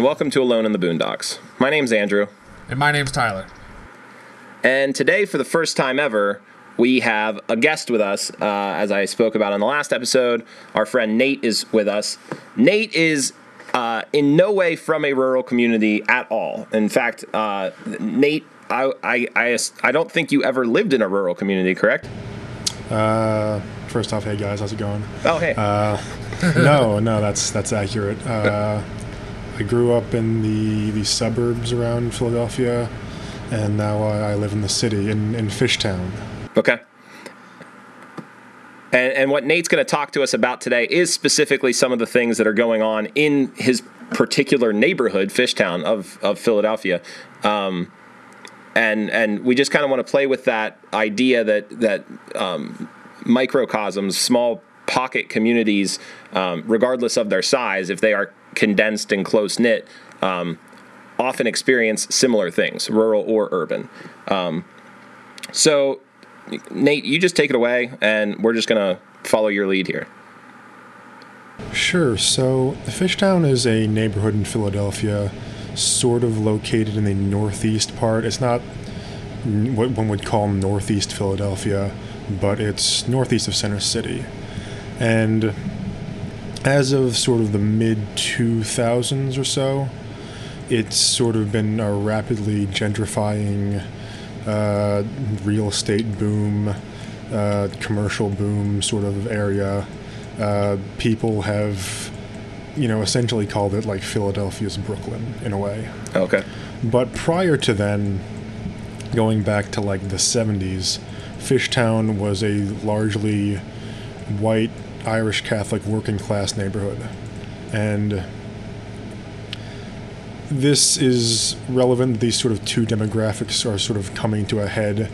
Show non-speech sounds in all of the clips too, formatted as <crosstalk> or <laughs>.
and welcome to Alone in the Boondocks. My name's Andrew. And my name's Tyler. And today, for the first time ever, we have a guest with us. Uh, as I spoke about on the last episode, our friend Nate is with us. Nate is uh, in no way from a rural community at all. In fact, uh, Nate, I, I, I, I don't think you ever lived in a rural community, correct? Uh, first off, hey guys, how's it going? Oh, hey. Uh, no, no, that's that's accurate. I grew up in the the suburbs around Philadelphia, and now I, I live in the city in in Fishtown. Okay. And, and what Nate's going to talk to us about today is specifically some of the things that are going on in his particular neighborhood, Fishtown of, of Philadelphia. Um, and and we just kind of want to play with that idea that that um, microcosms, small pocket communities, um, regardless of their size, if they are condensed and close knit, um, often experience similar things, rural or urban. Um, so Nate, you just take it away, and we're just going to follow your lead here. Sure. So, Fishtown is a neighborhood in Philadelphia, sort of located in the northeast part. It's not what one would call northeast Philadelphia, but it's northeast of Center City. And as of sort of the mid 2000s or so, it's sort of been a rapidly gentrifying uh, real estate boom, uh, commercial boom sort of area. Uh, people have, you know, essentially called it like Philadelphia's Brooklyn in a way. Okay. But prior to then, going back to like the 70s, Fishtown was a largely white Irish Catholic working class neighborhood. And this is relevant. These sort of two demographics are sort of coming to a head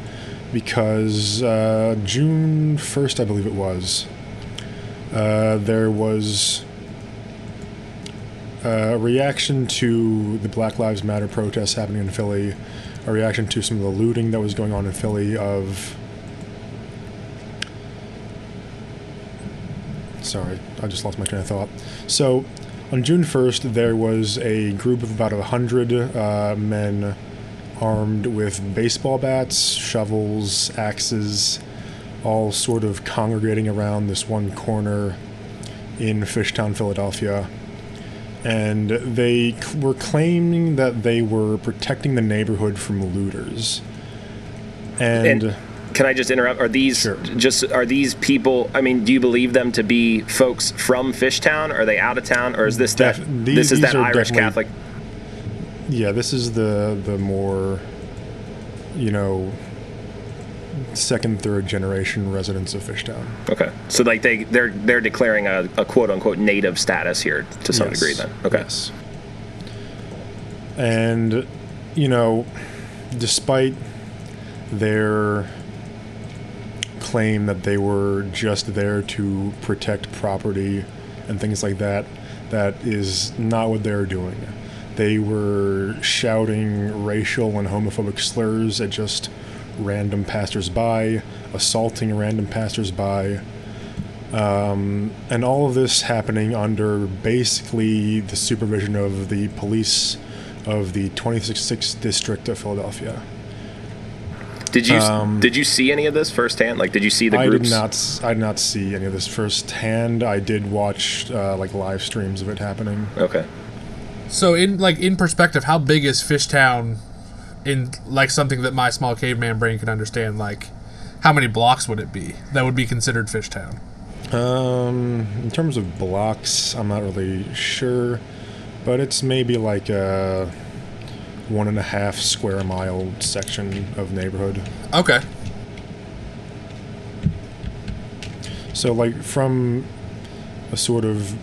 because uh, June 1st, I believe it was, uh, there was a reaction to the Black Lives Matter protests happening in Philly, a reaction to some of the looting that was going on in Philly of. Sorry, I just lost my train of thought. So, on June 1st, there was a group of about 100 uh, men armed with baseball bats, shovels, axes, all sort of congregating around this one corner in Fishtown, Philadelphia. And they cl- were claiming that they were protecting the neighborhood from looters. And, And can I just interrupt? Are these Sure. just are these people? I mean, do you believe them to be folks from Fishtown? Are they out of town, or is this that Def- these- this is that Irish Catholic? yeah, this is the the more, you know, second, third generation residents of Fishtown. Okay, so like they they're they're declaring a, a quote unquote native status here to some Yes. degree. Then okay, Yes. And, you know, despite their claim that they were just there to protect property and things like that, that is not what they're doing. They were shouting racial and homophobic slurs at just random passersby, assaulting random passersby, um, and all of this happening under basically the supervision of the police of the 26th district of Philadelphia. Did you Um, did you see any of this firsthand? Like, did you see the I groups? I did not. s- I did not see any of this firsthand. I did watch uh, like live streams of it happening. Okay, So in like in perspective, how big is Fishtown in like something that my small caveman brain can understand? Like how many blocks would it be that would be considered Fishtown? Um, in terms of blocks, I'm not really sure, but it's maybe like a one and a half square mile section of neighborhood. Okay. So, like, from a sort of.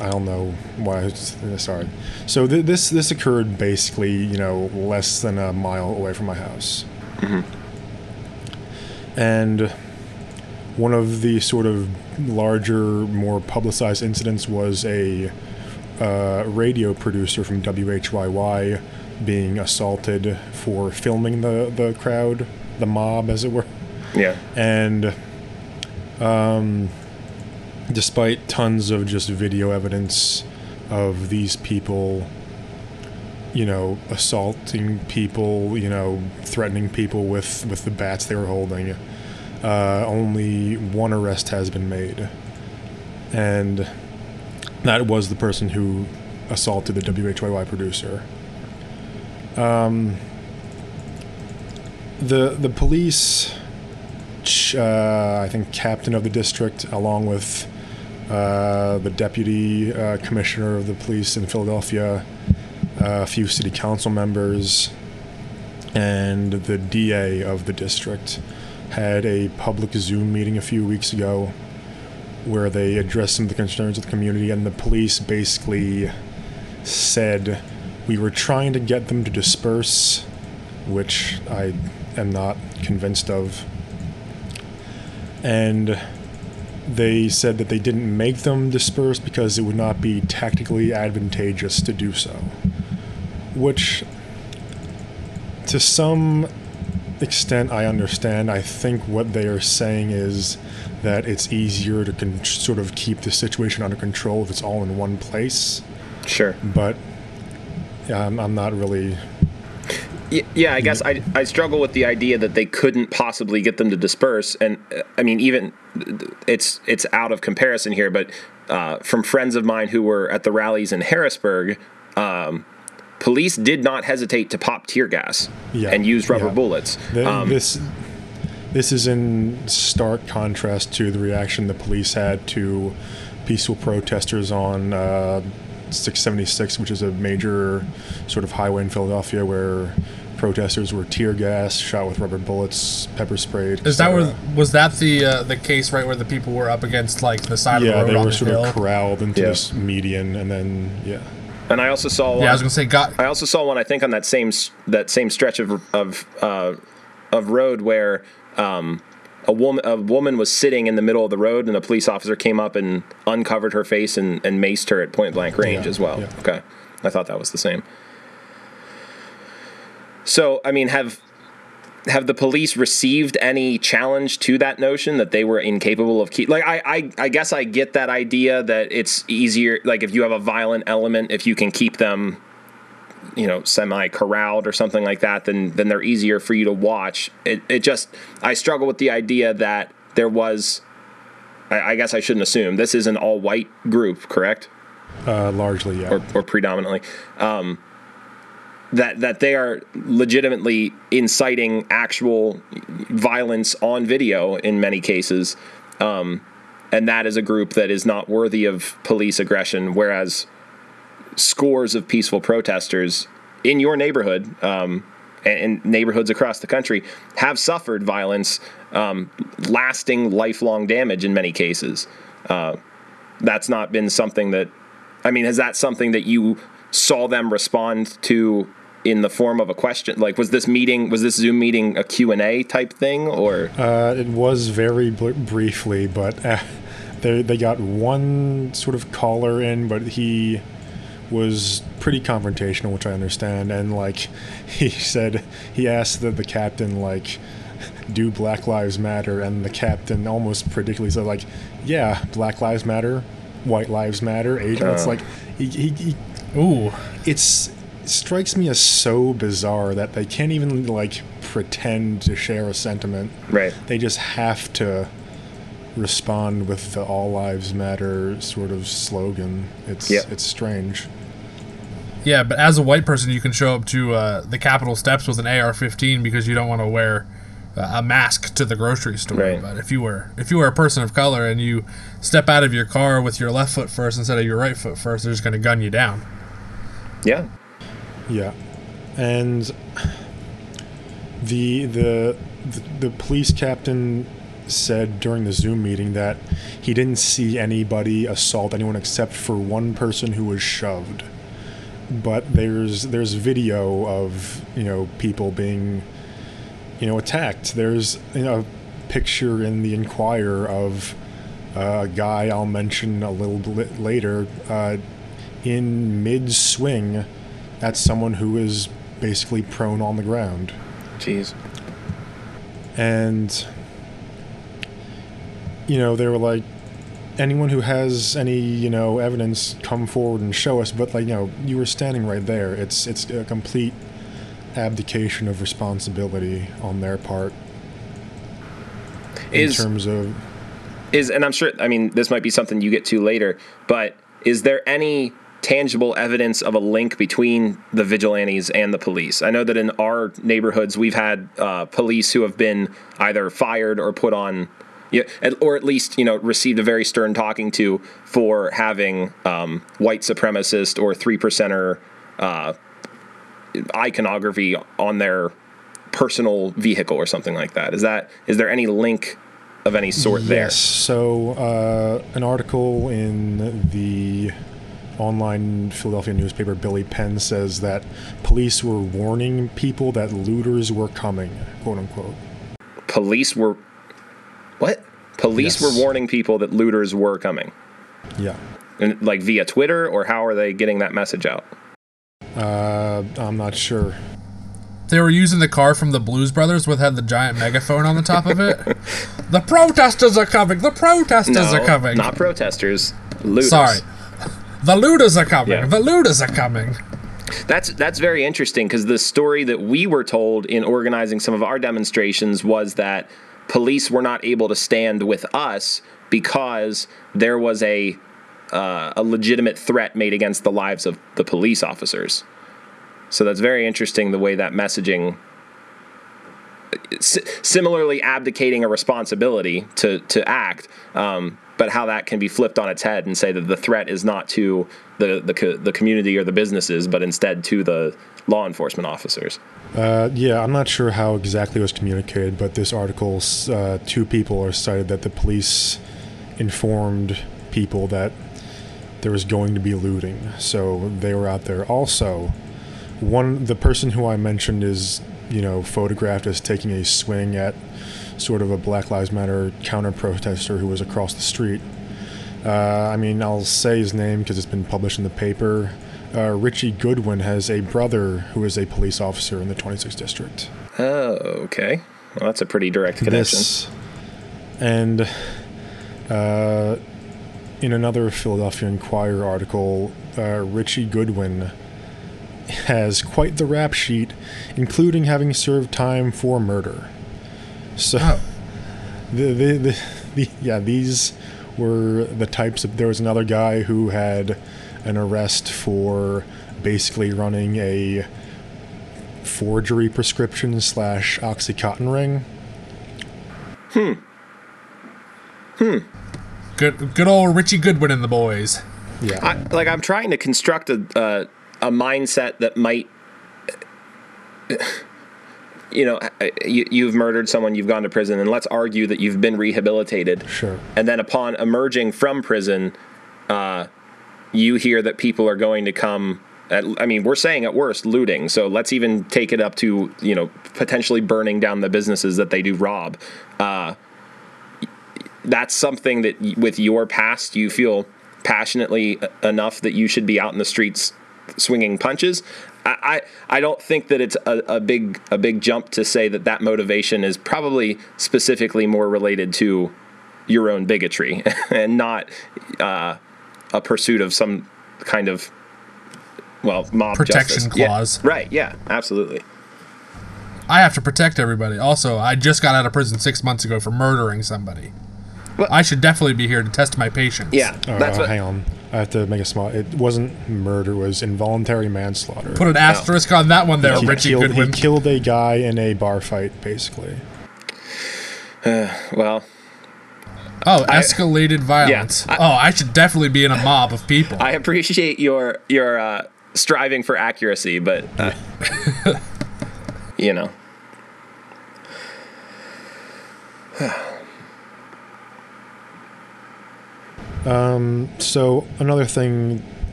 I don't know why. Sorry. So th- this this occurred basically, you know, less than a mile away from my house, mm-hmm. and one of the sort of larger, more publicized incidents was a uh, radio producer from WHYY being assaulted for filming the the crowd, the mob, as it were yeah, and um, despite tons of just video evidence of these people, you know, assaulting people, you know, threatening people with, with the bats they were holding. Uh, only one arrest has been made. And that was the person who assaulted the WHYY producer. Um, the the police, uh, I think, captain of the district, along with uh, the deputy uh, commissioner of the police in Philadelphia, uh, a few city council members, and the DA of the district had a public Zoom meeting a few weeks ago where they addressed some of the concerns of the community, and the police basically said we were trying to get them to disperse, which I am not convinced of. And they said that they didn't make them disperse because it would not be tactically advantageous to do so. Which, to some extent, I understand. I think what they are saying is that it's easier to con- sort of keep the situation under control if it's all in one place. Sure. But yeah, I'm, I'm not really. Yeah, I guess I, I struggle with the idea that they couldn't possibly get them to disperse, and uh, I mean even it's it's out of comparison here, but uh, from friends of mine who were at the rallies in Harrisburg, um, police did not hesitate to pop tear gas Yeah, and use rubber yeah. bullets. The, Um, this this is in stark contrast to the reaction the police had to peaceful protesters on uh, 676, which is a major sort of highway in Philadelphia where protesters were tear gas, shot with rubber bullets, pepper sprayed. Is that where was that the uh, the case right where the people were up against like the side Yeah, of the road Yeah, they on were the sort hill? of corralled into Yeah. this median, and then yeah. and I also saw one, yeah, I was gonna say got I also saw one I think on that same that same stretch of of uh, of road where um, a woman a woman was sitting in the middle of the road and a police officer came up and uncovered her face and, and maced her at point blank range Yeah, as well. yeah. Okay, I thought that was the same. So I mean, have have the police received any challenge to that notion that they were incapable of keep like I, I I guess I get that idea that it's easier like if you have a violent element if you can keep them you know semi corralled or something like that then then they're easier for you to watch. It, it just i struggle with the idea that there was I, I guess i shouldn't assume this is an all white group correct? Uh, largely, yeah. or, or predominantly. Um, that that they are legitimately inciting actual violence on video in many cases. Um, and that is a group that is not worthy of police aggression whereas scores of peaceful protesters in your neighborhood um, and, and neighborhoods across the country have suffered violence, um, lasting, lifelong damage in many cases. Uh, that's not been something that, I mean, is that something that you saw them respond to in the form of a question? Like, was this meeting, was this Zoom meeting a Q&A type thing or? Uh, it was very bl- briefly, but uh, <laughs> they they got one sort of caller in, but he was pretty confrontational, which I understand. And like <laughs> he said, he asked the, the captain like, "Do Black Lives Matter?" And the captain almost predictably said like, "Yeah, Black Lives Matter, White Lives Matter." Asian. It's Uh. like he, he, he ooh it's it strikes me as so bizarre that they can't even like pretend to share a sentiment. Right. They just have to respond with the "All Lives Matter" sort of slogan. It's Yeah. it's strange. Yeah, but as a white person, you can show up to uh, the Capitol steps with an AR-15 because you don't want to wear uh, a mask to the grocery store. Right. But if you were if you were a person of color and you step out of your car with your left foot first instead of your right foot first, they're just going to gun you down. Yeah. Yeah, and the the the, the police captain said during the Zoom meeting that he didn't see anybody assault anyone except for one person who was shoved. But there's there's video of you know people being you know attacked. There's you know, a picture in the Inquirer of uh, a guy I'll mention a little bit later uh, in mid swing at someone who is basically prone on the ground. Jeez. And, you know, they were like, anyone who has any you know evidence come forward and show us. But like you know, you were standing right there. It's it's a complete abdication of responsibility on their part in Is terms of is and I'm sure I mean this might be something you get to later, but is there any tangible evidence of a link between the vigilantes and the police? I know that in our neighborhoods we've had uh, police who have been either fired or put on yeah, or at least you know received a very stern talking to for having um, white supremacist or three percenter uh, iconography on their personal vehicle or something like that. Is that is there any link of any sort Yes. So, uh, an article in the online Philadelphia newspaper Billy Penn says that police were warning people that looters were coming, quote unquote. Police were what? Police Yes. were warning people that looters were coming, Yeah. and like via Twitter, or how are they getting that message out? Uh, I'm not sure. They were using the car from the Blues Brothers with had the giant megaphone on the top of it. <laughs> the protesters are coming. The protesters are coming. not protesters. Looters. Sorry. The looters are coming. Yeah. The looters are coming. That's that's very interesting because the story that we were told in organizing some of our demonstrations was that police were not able to stand with us because there was a uh, a legitimate threat made against the lives of the police officers. So that's very interesting the way that messaging si- similarly abdicating a responsibility to to act, um, but how that can be flipped on its head and say that the threat is not to the the, co- the community or the businesses, but instead to the law enforcement officers. Uh, yeah, I'm not sure how exactly it was communicated, but this article, uh, two people are cited that the police informed people that there was going to be looting, so they were out there. Also, one the person who I mentioned is you know photographed as taking a swing at sort of a Black Lives Matter counter protester who was across the street. Uh, I mean, I'll say his name because it's been published in the paper. Uh, Richie Goodwin has a brother who is a police officer in the 26th district. Oh, okay. Well, that's a pretty direct connection. This and uh, in another Philadelphia Inquirer article, uh, Richie Goodwin has quite the rap sheet, including having served time for murder. So, Oh. the, the, the, the yeah these were the types of. There was another guy who had an arrest for basically running a forgery prescription slash oxycontin ring. Hmm. Hmm. Good, good old Richie Goodwin and the boys. Yeah. I, like I'm trying to construct a uh, a mindset that might, you know, you, you've murdered someone, you've gone to prison, and let's argue that you've been rehabilitated. Sure. And then upon emerging from prison, uh, you hear that people are going to come. At, I mean, we're saying at worst looting. So let's even take it up to you know potentially burning down the businesses that they do rob. Uh, that's something that with your past you feel passionately enough that you should be out in the streets swinging punches. I, I, I don't think that it's a, a big a big jump to say that that motivation is probably specifically more related to your own bigotry <laughs> and not uh, a pursuit of some kind of well mob Protection justice. Yeah, clause. right? Yeah, absolutely. I have to protect everybody. Also, I just got out of prison six months ago for murdering somebody. Well- I should definitely be here to test my patience. Yeah, Uh, that's what. hang on. I have to make a small. It wasn't murder. It was involuntary manslaughter. Put an asterisk on that one there, he, Richie killed, he killed a guy in a bar fight, basically. Well, oh, escalated violence. I- oh, I should definitely be in a mob of people. I appreciate your your uh, striving for accuracy, but uh, <laughs> you know, <sighs> um, So another thing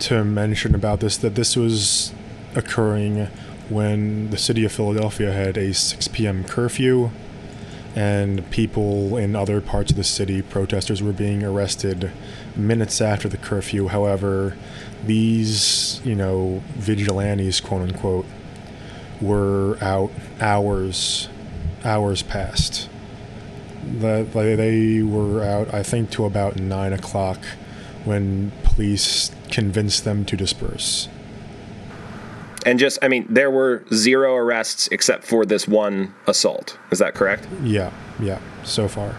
to mention about this that this was occurring when the city of Philadelphia had a 6 p.m. curfew, and people in other parts of the city, protesters, were being arrested minutes after the curfew. However, these, you know, vigilantes, quote unquote, were out hours, hours past That they were out, I think, to about nine o'clock when police convinced them to disperse. And just, I mean, there were zero arrests except for this one assault. Is that correct? Yeah, yeah, so far.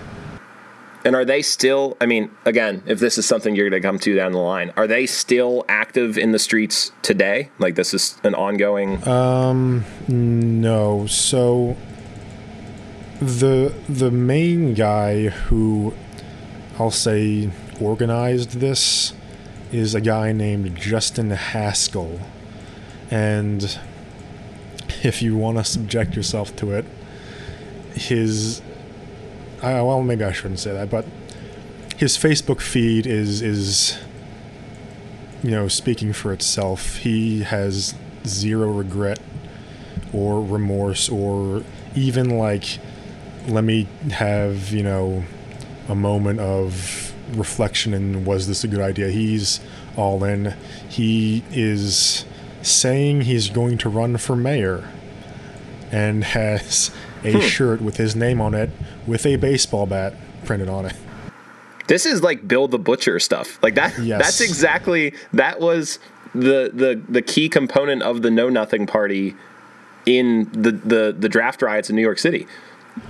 And are they still, I mean, again, if this is something you're going to come to down the line, are they still active in the streets today? Like this is an ongoing. Um, no. So the the main guy who I'll say organized this is a guy named Justin Haskell. And if you want to subject yourself to it, his uh, well, maybe I shouldn't say that, but his Facebook feed is is you know speaking for itself. He has zero regret or remorse or even like let me have you know a moment of reflection and was this a good idea he's all in he is saying he's going to run for mayor and has a Hmm. shirt with his name on it with a baseball bat printed on it This is like Bill the Butcher stuff. Like that. Yes. That's exactly that was the the the key component of the Know Nothing Party in the the the draft riots in New York City.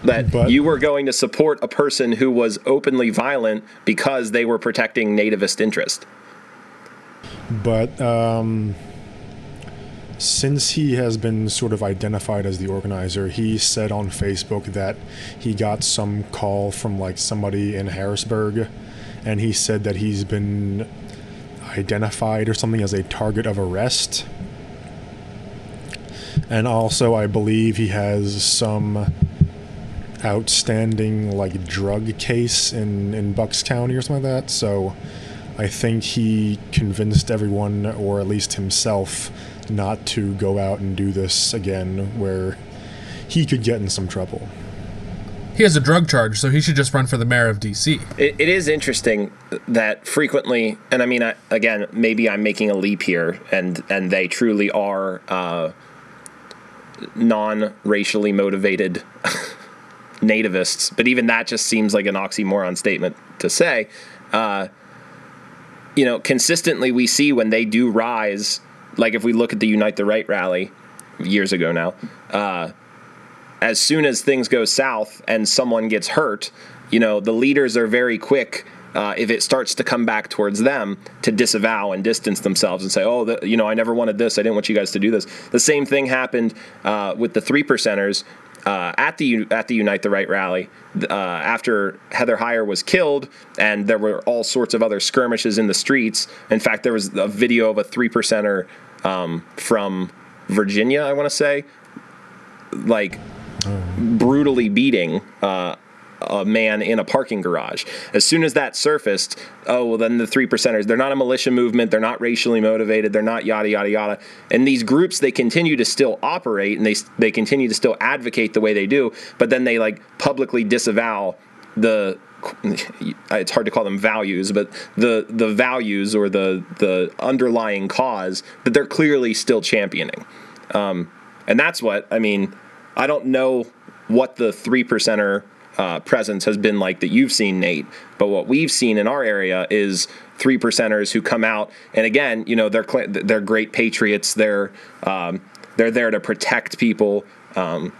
That But- you were going to support a person who was openly violent because they were protecting nativist interest. But um, since he has been sort of identified as the organizer, he said on Facebook that he got some call from like somebody in Harrisburg, and he said that he's been identified or something as a target of arrest. And also, I believe he has some outstanding like drug case in in Bucks County or something like that. So I think he convinced everyone, or at least himself, not to go out and do this again, where he could get in some trouble. He has a drug charge, so he should just run for the mayor of DC. It, it is interesting that frequently, and I mean, I, again, maybe I'm making a leap here, and and they truly are uh, non-racially motivated <laughs> nativists, but even that just seems like an oxymoron statement to say. Uh, you know, consistently we see when they do rise, like if we look at the Unite the Right rally years ago now, uh, as soon as things go south and someone gets hurt, you know, the leaders are very quick. Uh, if it starts to come back towards them, to disavow and distance themselves and say, "Oh, the, you know, I never wanted this. I didn't want you guys to do this." The same thing happened uh, with the three percenters uh, at the at the Unite the Right rally uh, after Heather Heyer was killed, and there were all sorts of other skirmishes in the streets. In fact, there was a video of a three percenter um, from Virginia, I want to say, like brutally beating uh, a man in a parking garage. As soon as that surfaced, oh well, then the three percenters. They're not a militia movement. They're not racially motivated. They're not yada yada yada. And these groups they continue to still operate and they they continue to still advocate the way they do. But then they like publicly disavow the. <laughs> It's hard to call them values, but the the values or the the underlying cause that they're clearly still championing. Um, and that's what I mean. I don't know what the three percenter uh, presence has been like that you've seen, Nate. But what we've seen in our area is three percenters who come out, and again, you know, they're they're great patriots. They're um, they're there to protect people. Um,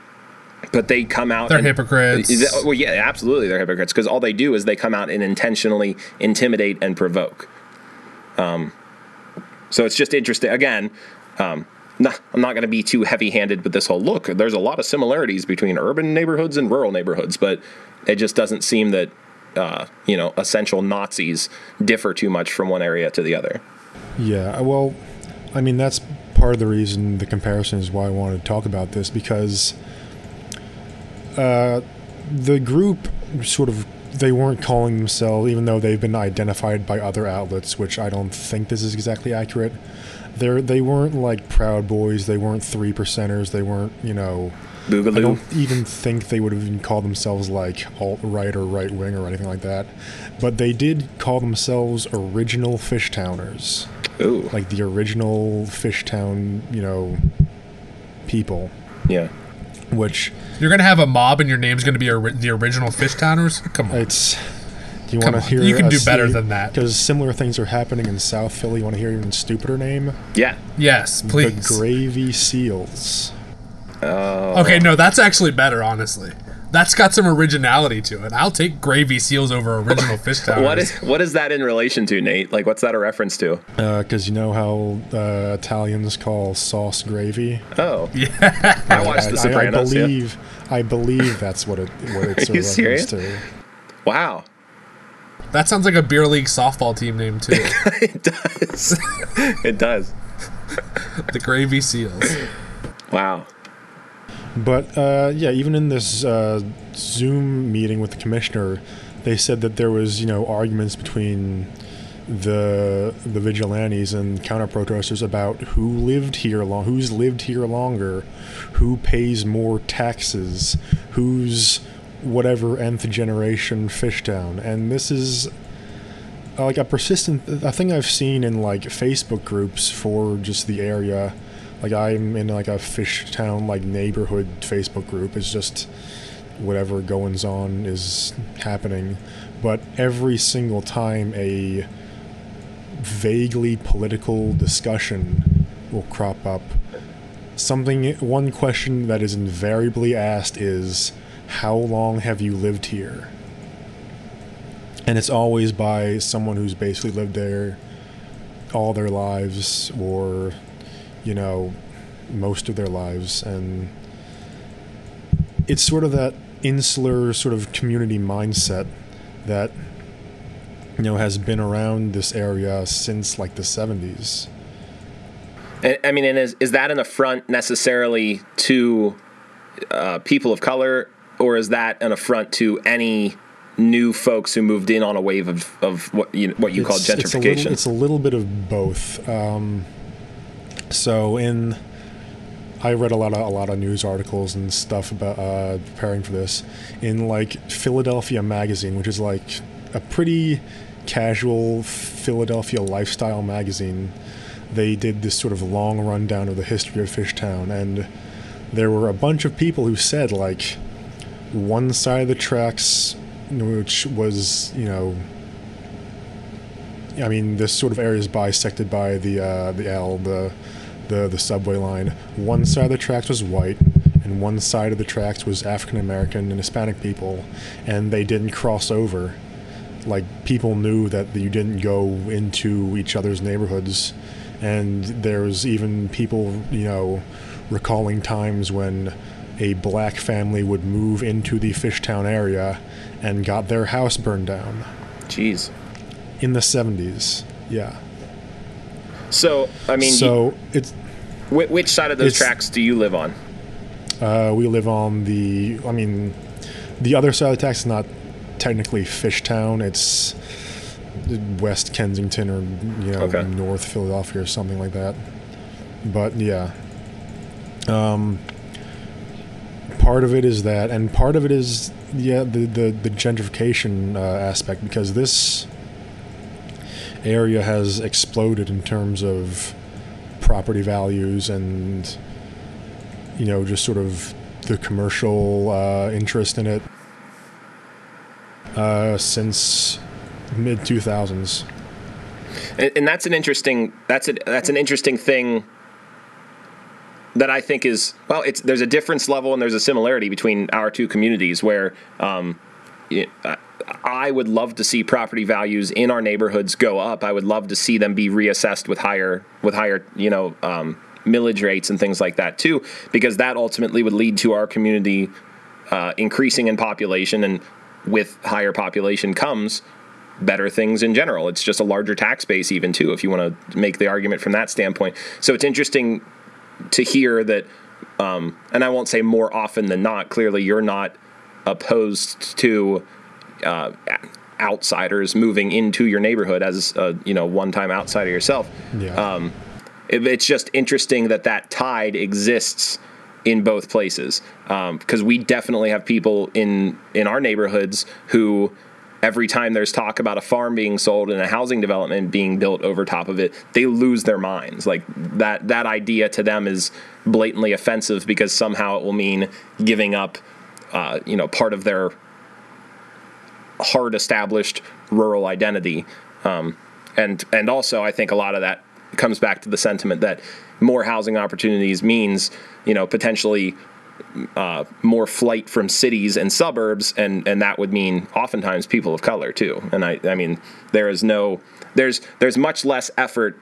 but they come out. They're and- hypocrites. Well, yeah, absolutely, they're hypocrites because all they do is they come out and intentionally intimidate and provoke. Um, so it's just interesting. Again, um, no, I'm not going to be too heavy-handed with this whole look. There's a lot of similarities between urban neighborhoods and rural neighborhoods, but it just doesn't seem that uh, you know essential Nazis differ too much from one area to the other. Yeah, well, I mean, that's part of the reason the comparison is why I wanted to talk about this because uh, the group sort of they weren't calling themselves, even though they've been identified by other outlets, which I don't think this is exactly accurate. They're, they weren't like Proud Boys, they weren't Three Percenters, they weren't, you know, I Boogaloo. don't even think they would have even called themselves like alt right or right wing or anything like that. But they did call themselves original Fishtowners Ooh, like the original Fishtown, you know, people. yeah. Which You're gonna have a mob, and your name's gonna be ori- the original Fishtowners. Come on. it's. Do you want to hear? you can do better stu- than that. Because similar things are happening in South Philly. You want to hear an even stupider name? Yeah. yes, please. The Gravy Seals. Oh. Okay, no, that's actually better, honestly. That's got some originality to it. I'll take gravy seals over original fish <laughs> towers. What is what is that in relation to, Nate? Like, what's that a reference to? Because you know how uh, Italians call sauce gravy. Oh, <laughs> yeah. I watched The I, I Sopranos. yeah. believe. I believe that's what it. What it's <laughs> a you reference serious? to. Wow. That sounds like a beer league softball team name too. It does. it does. the gravy seals. Wow. But uh, yeah, even in this uh, Zoom meeting with the commissioner, they said that there was you know arguments between the the vigilantes and counter protesters about who lived here long, who's lived here longer, who pays more taxes, who's whatever nth generation Fish Fishtown, and this is uh, like a persistent a thing I've seen in like Facebook groups for just the area. Like I'm in like a fish town like neighborhood Facebook group. It's just whatever goings on is happening, but every single time a vaguely political discussion will crop up, something one question that is invariably asked is how long have you lived here? And it's always by someone who's basically lived there all their lives or you know most of their lives and it's sort of that insular sort of community mindset that you know has been around this area since like the 70s I mean, and is is that an affront necessarily to uh, people of color, or is that an affront to any new folks who moved in on a wave of, of what you what you call It's- It's a, gentrification? little, it's a little bit of both. Um, so in, I read a lot of a lot of news articles and stuff about uh, preparing for this. In like Philadelphia Magazine, which is like a pretty casual Philadelphia lifestyle magazine, they did this sort of long rundown of the history of Fishtown, and there were a bunch of people who said like one side of the tracks, which was you know I mean, this sort of area is bisected by the uh, the L, the, the the subway line. One side of the tracks was white, and one side of the tracks was African American and Hispanic people, and they didn't cross over. Like people knew that you didn't go into each other's neighborhoods, and there was even people, you know, recalling times when a black family would move into the Fishtown area and got their house burned down Jeez. In the 70s. Yeah. So I mean, so it's you, which side of those tracks do you live on? uh, we live on the. I mean, the other side of the tracks is not technically Fishtown. It's West Kensington or you know Okay. North Philadelphia or something like that. But yeah. Um, part of it is that, and part of it is yeah the the, the gentrification uh, aspect because this area has exploded in terms of property values and you know just sort of the commercial uh, interest in it uh, since mid 2000s and, and that's an interesting that's a that's an interesting thing that I think is well it's there's a difference level and there's a similarity between our two communities where um, I- I would love to see property values in our neighborhoods go up. I would love to see them be reassessed with higher with higher you know um, millage rates and things like that too, because that ultimately would lead to our community uh, increasing in population, and with higher population comes better things in general. It's just a larger tax base, even too, if you want to make the argument from that standpoint. So it's interesting to hear that, um, and I won't say more often than not. Clearly, you're not opposed to uh, outsiders moving into your neighborhood as a you know one-time outsider yourself. yeah Um, it, it's just interesting that that tide exists in both places because we definitely have people in in our neighborhoods who every time there's talk about a farm being sold and a housing development being built over top of it, they lose their minds. Like that that idea to them is blatantly offensive because somehow it will mean giving up, uh, you know, part of their hard established rural identity. Um, and and also, I think a lot of that comes back to the sentiment that more housing opportunities means, you know, potentially uh, more flight from cities and suburbs, and and that would mean oftentimes people of color too. And I I mean there is no there's there's much less effort.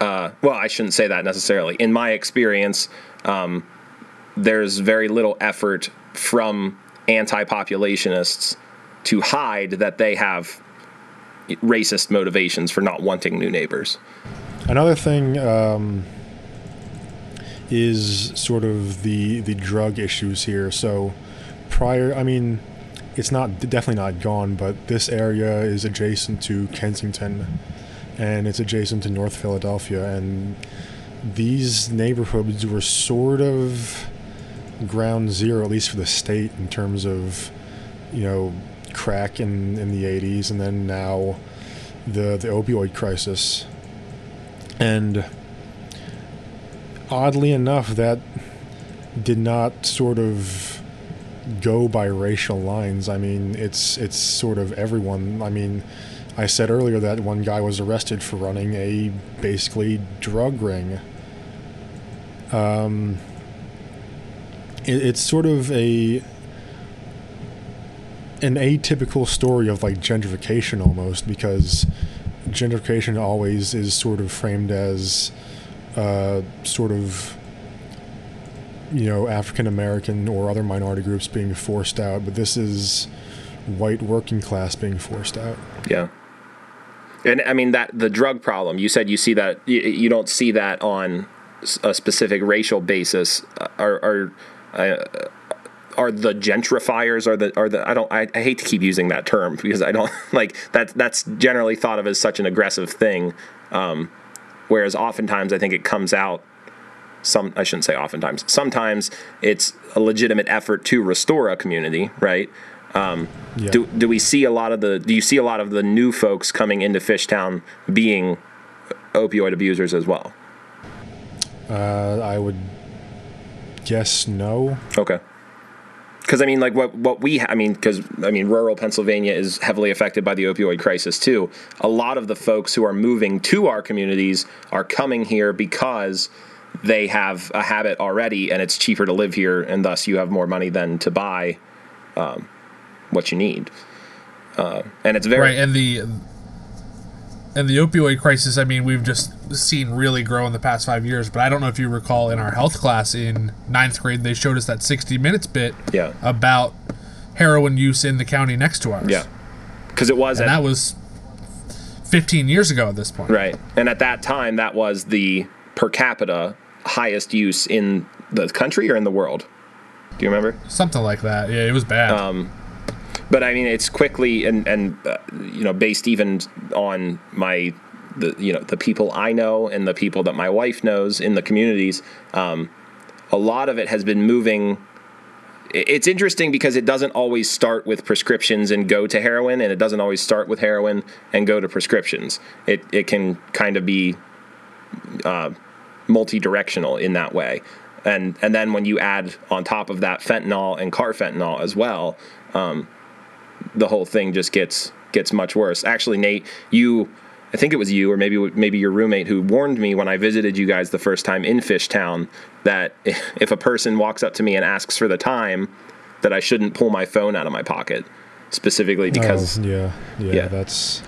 Uh, well, I shouldn't say that necessarily. In my experience, um, there's very little effort from anti-populationists to hide that they have racist motivations for not wanting new neighbors. Another thing um, is sort of the the drug issues here. So prior, I mean, it's not definitely not gone, but this area is adjacent to Kensington, and it's adjacent to North Philadelphia, and these neighborhoods were sort of ground zero, at least for the state, in terms of you know crack in, in the 80s and then now the the opioid crisis. And oddly enough that did not sort of go by racial lines. I mean it's it's sort of everyone i mean i said earlier that one guy was arrested for running a basically drug ring. Um it, it's sort of a an atypical story of like gentrification almost because gentrification always is sort of framed as uh, sort of you know African American or other minority groups being forced out, but this is white working class being forced out. Yeah. And I mean that the drug problem. You said you see that you, you don't see that on a specific racial basis. Are are uh, are the gentrifiers are the are the I don't I, I, hate to keep using that term because I don't <laughs> like that that's generally thought of as such an aggressive thing. Um, whereas oftentimes I think it comes out some I shouldn't say oftentimes sometimes it's a legitimate effort to restore a community right? Um, yeah. do, do we see a lot of the do you see a lot of the new folks coming into Fishtown being opioid abusers as well? Uh, I would guess no. Okay because I mean, like what what we I mean, because I mean, rural Pennsylvania is heavily affected by the opioid crisis too. A lot of the folks who are moving to our communities are coming here because they have a habit already, and it's cheaper to live here, and thus you have more money than to buy um, what you need. Uh, and it's very right, and the and the opioid crisis, I mean, we've just seen really grow in the past five years. But I don't know if you recall in our health class in ninth grade, they showed us that 60 Minutes bit yeah. about heroin use in the county next to ours. Yeah. Because it was. And at, that was 15 years ago at this point. Right. And at that time, that was the per capita highest use in the country or in the world. Do you remember? Something like that. Yeah, it was bad. Um, but I mean, it's quickly and and uh, you know based even on my the you know the people I know and the people that my wife knows in the communities. Um, a lot of it has been moving. It's interesting because it doesn't always start with prescriptions and go to heroin, and it doesn't always start with heroin and go to prescriptions. It it can kind of be uh, multi-directional in that way, and and then when you add on top of that fentanyl and carfentanil as well, um, the whole thing just gets gets much worse. Actually, Nate, you I think it was you or maybe maybe your roommate who warned me when I visited you guys the first time in Fishtown that <laughs> if a person walks up to me and asks for the time, that I shouldn't pull my phone out of my pocket, specifically because oh, yeah, yeah, yeah, that's.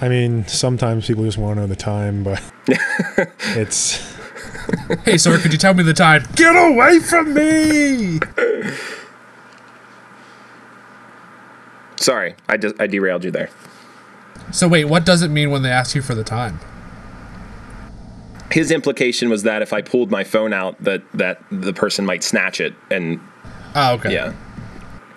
I mean, sometimes people just want to know the time, but <laughs> it's. hey, sir, could you tell me the time? Get away from me! <laughs> Sorry, I, de- I derailed you there. So wait, what does it mean when they ask you for the time? His implication was that if I pulled my phone out, that that the person might snatch it, and oh, okay, yeah.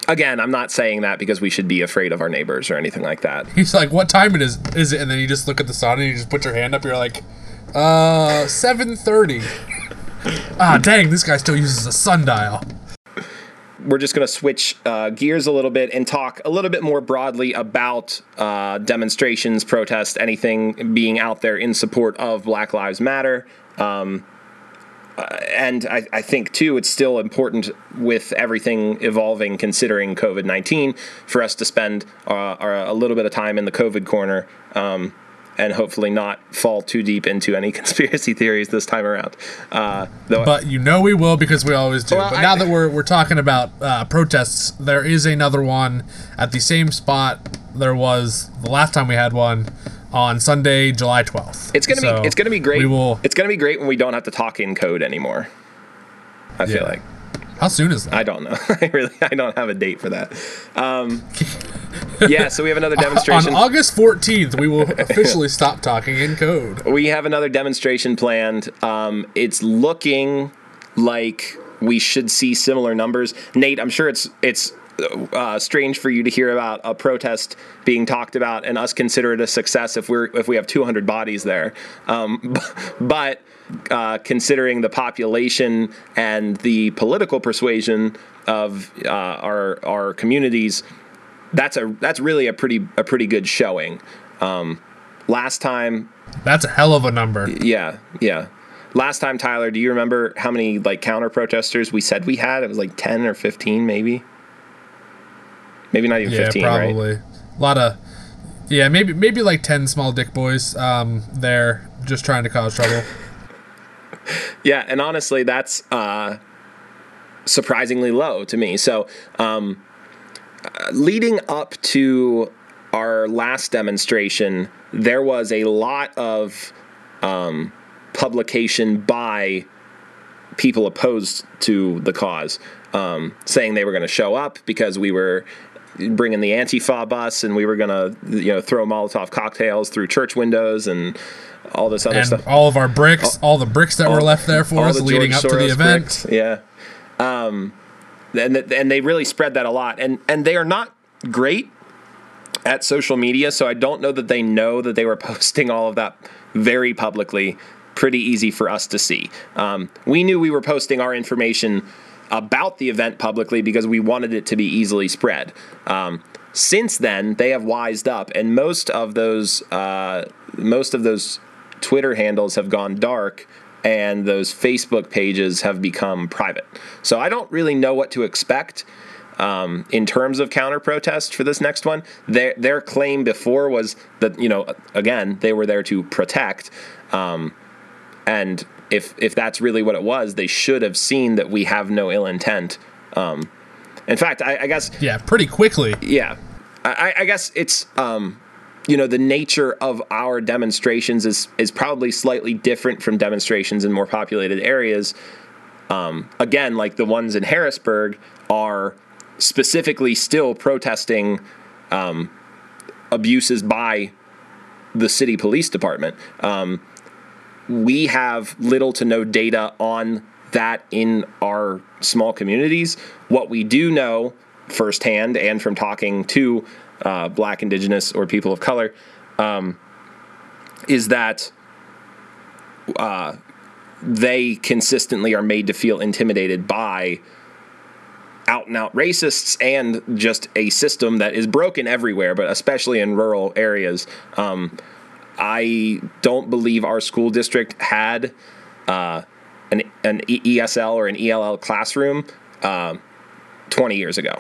Again, I'm not saying that because we should be afraid of our neighbors or anything like that. He's like, "What time it is? Is it?" And then you just look at the sun and you just put your hand up. You're like, "Uh, 7:30." <laughs> ah, dang! This guy still uses a sundial we're just going to switch uh, gears a little bit and talk a little bit more broadly about uh, demonstrations, protests, anything being out there in support of Black Lives Matter. Um, uh, and I, I, think too, it's still important with everything evolving, considering COVID nineteen, for us to spend uh, a little bit of time in the COVID corner. Um, and hopefully not fall too deep into any <laughs> conspiracy theories this time around. Uh, but you know we will because we always do. Well, but now I, that we're we're talking about uh, protests, there is another one at the same spot there was the last time we had one on Sunday, July twelfth. It's gonna so be it's gonna be great. We will. It's gonna be great when we don't have to talk in code anymore. I yeah. feel like. How soon is that? I don't know. <laughs> I really I don't have a date for that. Um, <laughs> yeah, so we have another demonstration. On August 14th, we will officially stop talking in code. We have another demonstration planned. Um, it's looking like we should see similar numbers. Nate, I'm sure it's it's uh, strange for you to hear about a protest being talked about and us consider it a success if we're if we have 200 bodies there. Um, <laughs> but uh, considering the population and the political persuasion of uh, our our communities, that's a that's really a pretty a pretty good showing. Um, last time, that's a hell of a number. Yeah, yeah. Last time, Tyler, do you remember how many like counter protesters we said we had? It was like ten or fifteen, maybe. Maybe not even yeah, fifteen. Probably right? a lot of. Yeah, maybe maybe like ten small dick boys um, there just trying to cause trouble. <laughs> yeah, and honestly, that's uh, surprisingly low to me. So. Um, leading up to our last demonstration, there was a lot of um, publication by people opposed to the cause, um, saying they were going to show up because we were bringing the Antifa bus and we were going to, you know, throw Molotov cocktails through church windows and all this other and stuff. All of our bricks, all, all the bricks that all, were left there for us the leading George up Soros to the event. Bricks, yeah. Um, and and they really spread that a lot. And and they are not great at social media, so I don't know that they know that they were <laughs> posting all of that very publicly. Pretty easy for us to see. Um, we knew we were posting our information about the event publicly because we wanted it to be easily spread. Um, since then, they have wised up, and most of those uh, most of those Twitter handles have gone dark and those Facebook pages have become private. So I don't really know what to expect. Um, in terms of counter protest for this next one, their their claim before was that you know again they were there to protect, um, and if if that's really what it was, they should have seen that we have no ill intent. Um, in fact, I, I, guess yeah, pretty quickly. Yeah, I, I guess it's um, you know the nature of our demonstrations is is probably slightly different from demonstrations in more populated areas. Um, again, like the ones in Harrisburg are specifically still protesting um, abuses by the city police department. Um, we have little to no data on that in our small communities. What we do know firsthand and from talking to uh, black, indigenous, or people of color, um, is that uh, they consistently are made to feel intimidated by out and out racists and just a system that is broken everywhere, but especially in rural areas. Um, I don't believe our school district had uh, an, an ESL or an ELL classroom uh, 20 years ago.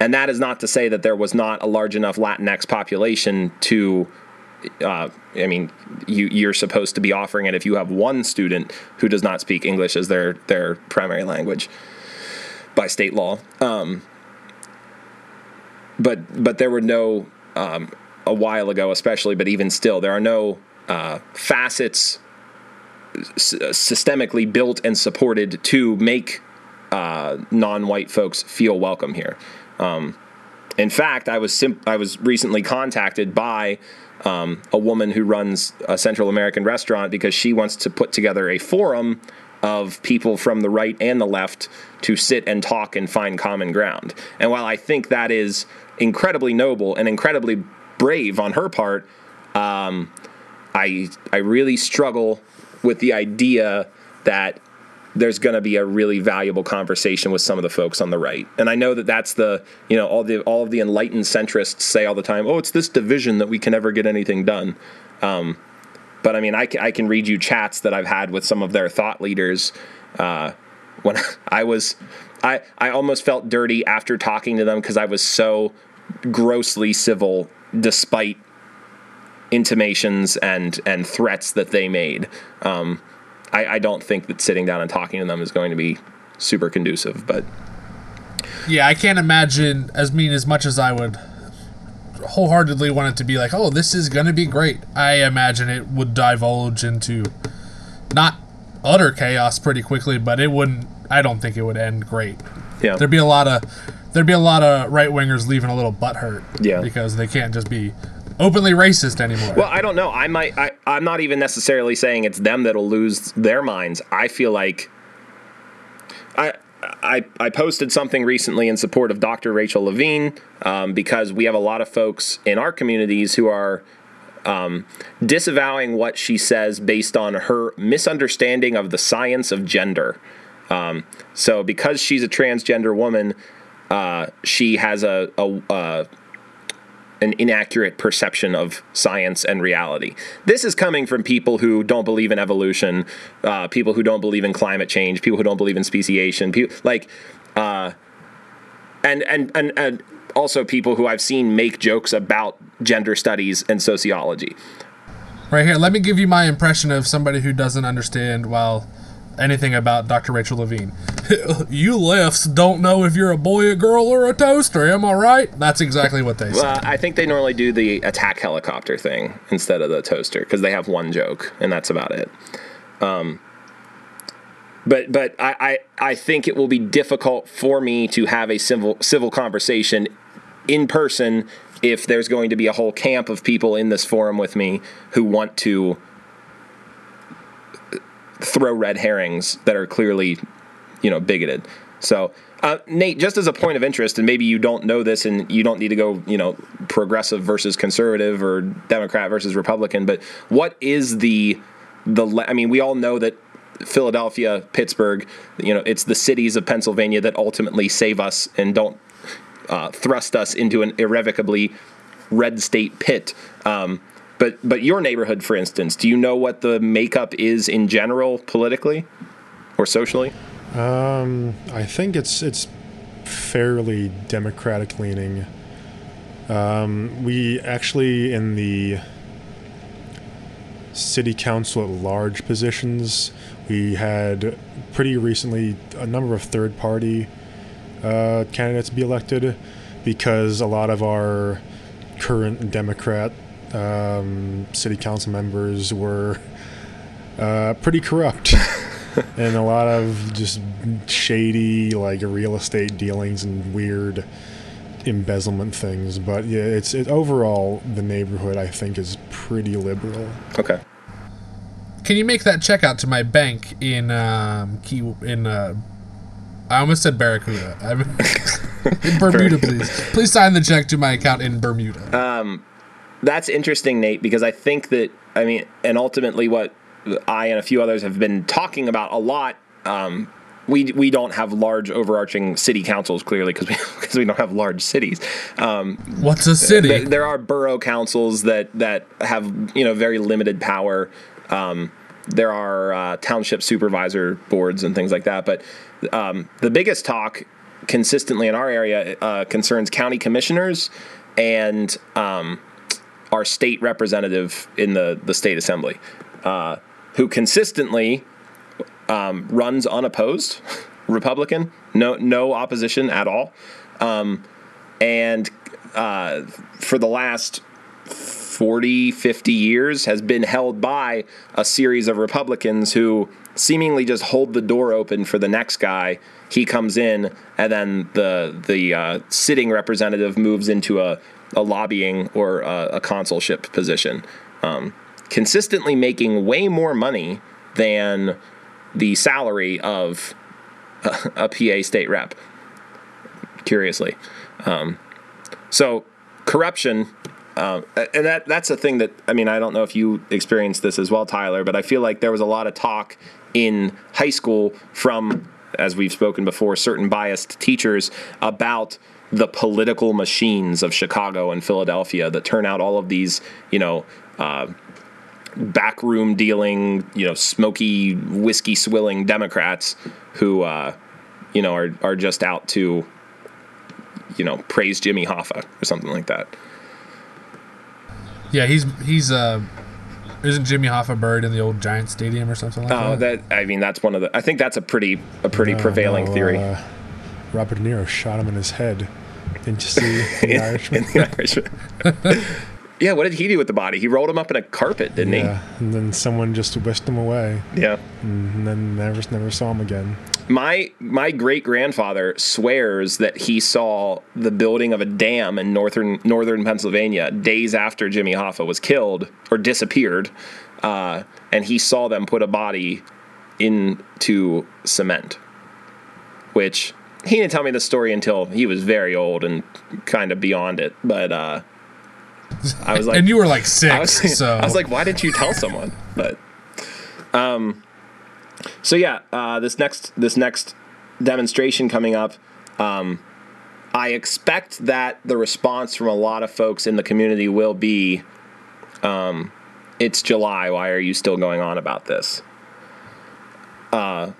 And that is not to say that there was not a large enough Latinx population to. Uh, I mean, you, you're supposed to be offering it if you have one student who does not speak English as their their primary language by state law. Um, but but there were no um, a while ago, especially, but even still, there are no uh, facets s- systemically built and supported to make uh, non-white folks feel welcome here. Um, in fact, I was I was recently contacted by um, a woman who runs a Central American restaurant because she wants to put together a forum of people from the right and the left to sit and talk and find common ground. And while I think that is incredibly noble and incredibly brave on her part, um, I I really struggle with the idea that there's going to be a really valuable conversation with some of the folks on the right. And I know that that's the, you know, all the all of the enlightened centrists say all the time, "Oh, it's this division that we can never get anything done." Um, but I mean, I I can read you chats that I've had with some of their thought leaders uh, when <laughs> I was, I I almost felt dirty after talking to them because I was so grossly civil despite intimations and and threats that they made. Um, I, I don't think that sitting down and talking to them is going to be super conducive. But yeah, I can't imagine as mean as much as I would wholeheartedly want it to be like, oh, this is going to be great. I imagine it would divulge into not utter chaos pretty quickly, but it wouldn't. I don't think it would end great. Yeah, there'd be a lot of there'd be a lot of right wingers leaving a little butt hurt. Yeah, because they can't just be openly racist anymore. Well, I don't know. I might. I, I'm not even necessarily saying it's them that'll lose their minds. I feel like I. I, I posted something recently in support of Dr. Rachel Levine um, because we have a lot of folks in our communities who are um, disavowing what she says based on her misunderstanding of the science of gender. Um, so, because she's a transgender woman, uh, she has a, a, a an inaccurate perception of science and reality. This is coming from people who don't believe in evolution, uh, people who don't believe in climate change, people who don't believe in speciation, people like, uh, and, and and and also people who I've seen make jokes about gender studies and sociology. Right here, let me give you my impression of somebody who doesn't understand well anything about Dr. Rachel Levine. <laughs> you lefts don't know if you're a boy, a girl, or a toaster. Am I right? That's exactly what they say. Well, I think they normally do the attack helicopter thing instead of the toaster because they have one joke and that's about it. Um, but but I, I, I think it will be difficult for me to have a civil civil conversation in person if there's going to be a whole camp of people in this forum with me who want to throw red herrings that are clearly, you know, bigoted. So, uh, Nate, just as a point of interest, and maybe you don't know this, and you don't need to go, you know, progressive versus conservative or Democrat versus Republican, but what is the the? I mean, we all know that Philadelphia, Pittsburgh, you know, it's the cities of Pennsylvania that ultimately save us and don't uh, thrust us into an irrevocably red state pit. Um, but but your neighborhood, for instance, do you know what the makeup is in general politically or socially? Um, I think it's it's fairly democratic leaning. Um, we actually in the city council at large positions, we had pretty recently a number of third party uh, candidates be elected because a lot of our current Democrat um, city council members were uh, pretty corrupt. <laughs> and a lot of just shady, like real estate dealings and weird embezzlement things. But yeah, it's it, overall the neighborhood I think is pretty liberal. Okay. Can you make that check out to my bank in um, Key in? Uh, I almost said Barracuda. I'm <laughs> <laughs> in Bermuda, please. Please sign the check to my account in Bermuda. Um, that's interesting, Nate, because I think that I mean, and ultimately, what I and a few others have been talking about a lot. Um, we we don't have large overarching city councils clearly because we <laughs> because we don't have large cities. Um, What's a city? There, there, are borough councils that that have you know very limited power. Um, there are uh, township supervisor boards and things like that. But um, the biggest talk consistently in our area uh, concerns county commissioners and um, our state representative in the, the state assembly, uh, who consistently um, runs unopposed, Republican, no no opposition at all, um, and uh, for the last 40, 50 years has been held by a series of Republicans who seemingly just hold the door open for the next guy. He comes in, and then the the uh, sitting representative moves into a a lobbying or a, a consulship position, um, consistently making way more money than the salary of a, a PA state rep. Curiously, um, so corruption Um, and that that's a thing that I mean I don't know if you experienced this as well, Tyler, but I feel like there was a lot of talk in high school from, as we've spoken before, certain biased teachers about the political machines of Chicago and Philadelphia that turn out all of these, you know. Uh, backroom dealing, you know, smoky whiskey swilling Democrats who, uh, you know, are are just out to, you know, praise Jimmy Hoffa or something like that. Yeah, he's he's uh isn't Jimmy Hoffa buried in the old Giant Stadium or something like Oh, that? that I mean, that's one of the. I think that's a pretty a pretty prevailing no, theory. Uh, Robert De Niro shot him in his head. Didn't you see The Irishman? the Irishman. <laughs> yeah, what did he do with the body? He rolled him up in a carpet, didn't he? yeah, and then someone just whisked him away. Yeah. and then never never saw him again. My my great grandfather swears that he saw the building of a dam in northern northern Pennsylvania days after Jimmy Hoffa was killed or disappeared, uh, and he saw them put a body into cement. Which he didn't tell me the story until he was very old and kind of beyond it. But uh, I was <laughs> like, and you were like six, I was, so <laughs> I was like, why didn't you tell someone? But um, so yeah, uh, this next this next demonstration coming up, um, I expect that the response from a lot of folks in the community will be, um, "It's July. Why are you still going on about this?" Uh,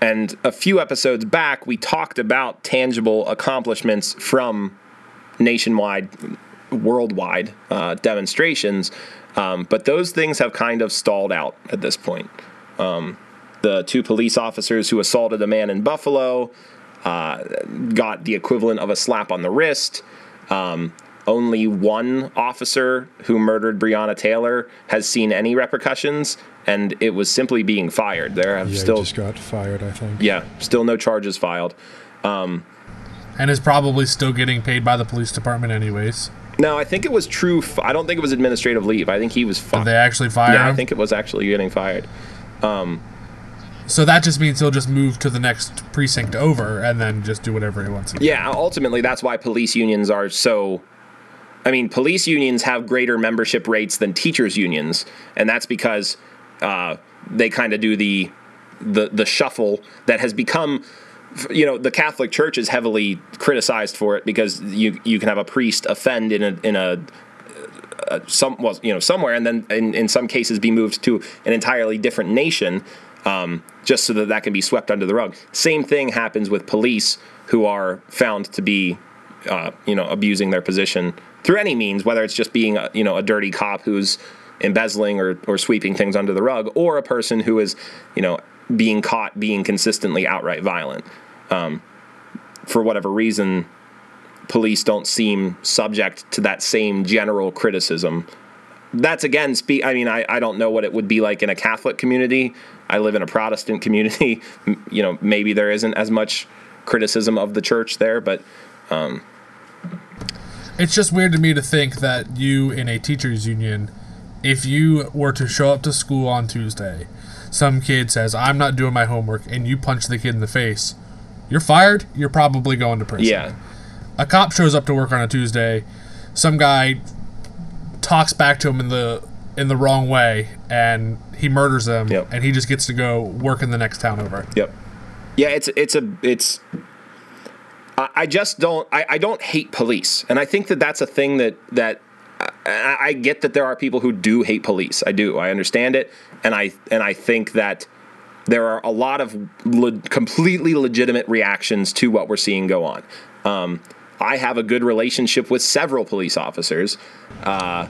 and a few episodes back, we talked about tangible accomplishments from nationwide worldwide uh, demonstrations, um, but those things have kind of stalled out at this point. Um, the two police officers who assaulted a man in Buffalo uh, got the equivalent of a slap on the wrist. Um, only one officer who murdered Breonna Taylor has seen any repercussions, and it was simply being fired. There have Yeah, still, he just got fired, I think. yeah, still no charges filed. Um, and is probably still getting paid by the police department anyways. No, I think it was true. f- I don't think it was administrative leave. I think he was Did fired. they actually fire Yeah, I think it was actually getting fired. Um, so that just means he'll just move to the next precinct over and then just do whatever he wants to do. Yeah, ultimately, that's why police unions are so. I mean, police unions have greater membership rates than teachers' unions, and that's because uh, they kind of do the, the the shuffle that has become. You know, the Catholic Church is heavily criticized for it because you you can have a priest offend in a in a uh, some well, you know somewhere, and then in, in some cases be moved to an entirely different nation, um, just so that that can be swept under the rug. Same thing happens with police who are found to be, uh, you know, abusing their position through any means, whether it's just being a, you know a dirty cop who's embezzling or or sweeping things under the rug, or a person who is, you know, being caught being consistently outright violent. Um, for whatever reason, police don't seem subject to that same general criticism. That's again, speak. I mean, I, I don't know what it would be like in a Catholic community. I live in a Protestant community. <laughs> You know, maybe there isn't as much criticism of the church there, but Um, it's just weird to me to think that you in a teachers union, if you were to show up to school on Tuesday, some kid says, I'm not doing my homework, and you punch the kid in the face, you're fired, you're probably going to prison. yeah, A cop shows up to work on a Tuesday, some guy talks back to him in the in the wrong way and he murders them Yep. and he just gets to go work in the next town over. Yep. Yeah, it's it's a it's. I, I just don't. I, I don't hate police, and I think that that's a thing that that I, I get that there are people who do hate police. I do. I understand it, and I and I think that there are a lot of le- completely legitimate reactions to what we're seeing go on. Um, I have a good relationship with several police officers.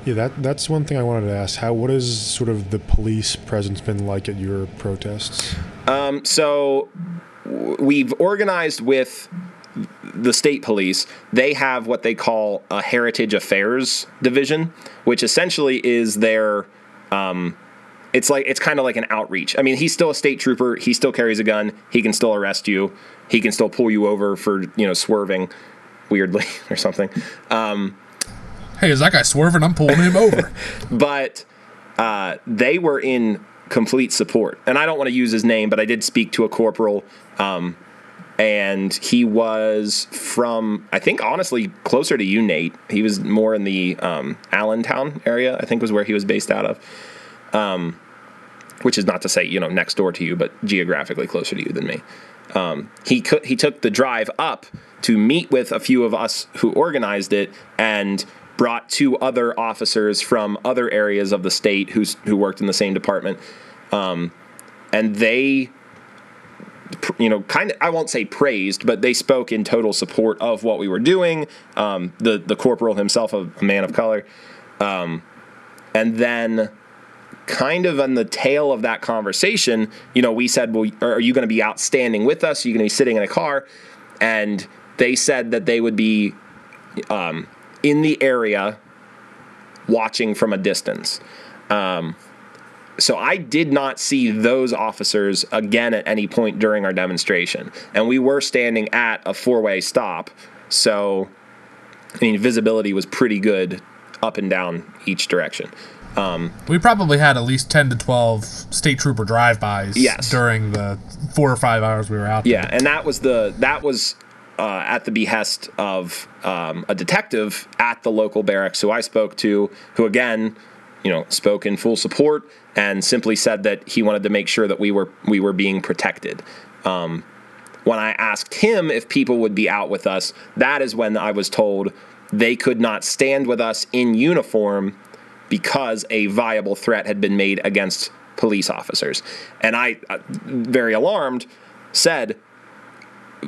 Yeah, that that's one thing I wanted to ask. How what has sort of the police presence been like at your protests? so w- we've organized with the state police they have what they call a heritage affairs division which essentially is their um, it's like it's kind of like an outreach i mean he's still a state trooper he still carries a gun he can still arrest you he can still pull you over for you know swerving weirdly <laughs> or something Hey, is that guy swerving? I'm pulling him over. <laughs> but uh, they were in complete support. And I don't want to use his name, but I did speak to a corporal um, and he was from I think honestly closer to you, Nate. He was more in the um, Allentown area. I think was where he was based out of. Um, which is not to say you know next door to you, but geographically closer to you than me. Um, he co- he took the drive up to meet with a few of us who organized it and brought two other officers from other areas of the state who's who worked in the same department, um, and they you know, kind of, I won't say praised, but they spoke in total support of what we were doing. Um, the the corporal himself, a, man of color, um, and then kind of on the tail of that conversation, you know, we said, "Well, are you going to be outstanding with us? Are you going to be sitting in a car?" And they said that they would be um, in the area watching from a distance. Um, so I did not see those officers again at any point during our demonstration. And we were standing at a four way stop. So, I mean, visibility was pretty good up and down each direction. Um, we probably had at least 10 to 12 state trooper drive-bys yes. during the four or five hours we were out there. yeah and that was the that was uh, at the behest of um, a detective at the local barracks who i spoke to who again you know spoke in full support and simply said that he wanted to make sure that we were we were being protected. Um, when I asked him if people would be out with us, that is when I was told they could not stand with us in uniform because a viable threat had been made against police officers. And I, uh, very alarmed, said,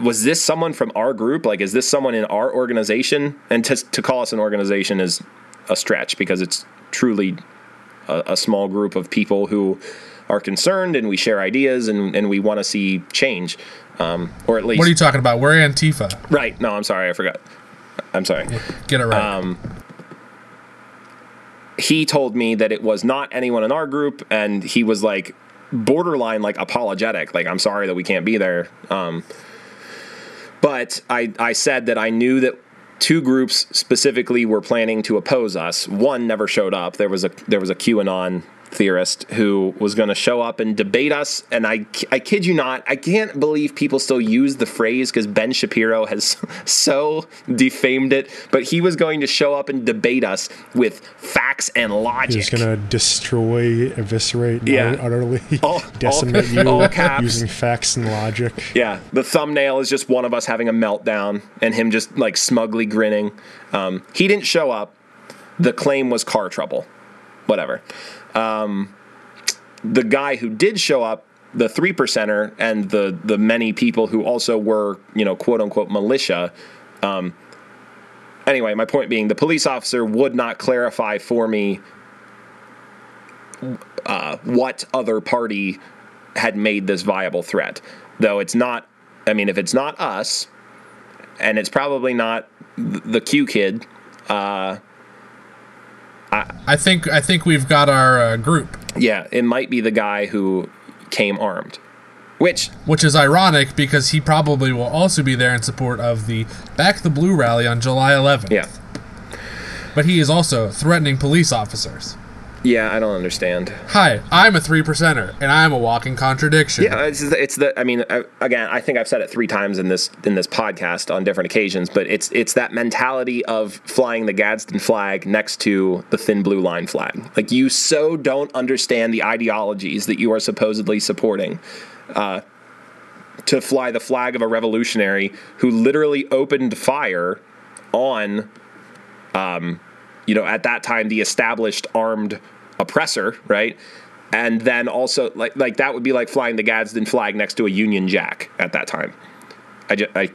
was this someone from our group? Like, is this someone in our organization? And to, to call us an organization is a stretch because it's truly a, a small group of people who are concerned and we share ideas and, and we want to see change. Um, or at least. What are you talking about? We're Antifa. Right. No, I'm sorry. I forgot. I'm sorry. Get it right. Um, he told me that it was not anyone in our group, and he was like borderline like apologetic. Like, I'm sorry that we can't be there. Um, but I, I said that I knew that two groups specifically were planning to oppose us. One never showed up. There was a there was a QAnon theorist who was going to show up and debate us. And I, I kid you not, I can't believe people still use the phrase because Ben Shapiro has <laughs> so defamed it. But he was going to show up and debate us with facts and logic. He's going to destroy, eviscerate, yeah. utterly <laughs> all, <laughs> decimate all, you all caps. using facts and logic. Yeah, the thumbnail is just one of us having a meltdown and him just like smugly grinning. Um, he didn't show up. The claim was car trouble. Whatever. Um, the guy who did show up, the three percenter, and the the many people who also were, you know, quote unquote militia. Um, anyway, my point being, the police officer would not clarify for me uh, what other party had made this viable threat. Though it's not, I mean, if it's not us, and it's probably not the Q kid, uh, I, think I think we've got our uh, group. Yeah, it might be the guy who came armed. Which which is ironic because he probably will also be there in support of the Back the Blue rally on July 11th. Yeah. But he is also threatening police officers. Yeah, I don't understand. Hi, I'm a three percenter, and I'm a walking contradiction. Yeah, it's, it's the. I mean, I, again, I think I've said it three times in this in this podcast on different occasions, but it's it's that mentality of flying the Gadsden flag next to the thin blue line flag. Like you so don't understand the ideologies that you are supposedly supporting. Uh, to fly the flag of a revolutionary who literally opened fire on um, you know, at that time the established armed oppressor, right? And then also like like that would be like flying the Gadsden flag next to a Union Jack at that time. I just I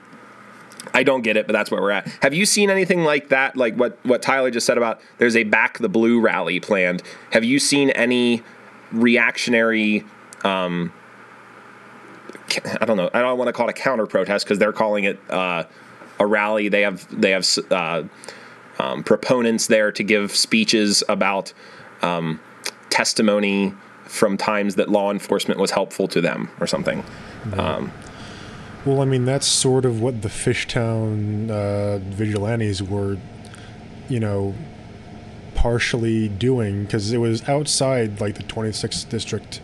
I don't get it, but that's where we're at. Have you seen anything like that? Like what what Tyler just said about there's a back the blue rally planned. Have you seen any reactionary um, I don't know. I don't want to call it a counter protest because they're calling it uh, a rally. They have they have uh, um, proponents there to give speeches about um, testimony from times that law enforcement was helpful to them or something. Um, well, I mean, that's sort of what the Fishtown uh, vigilantes were, you know, partially doing because it was outside like the 26th district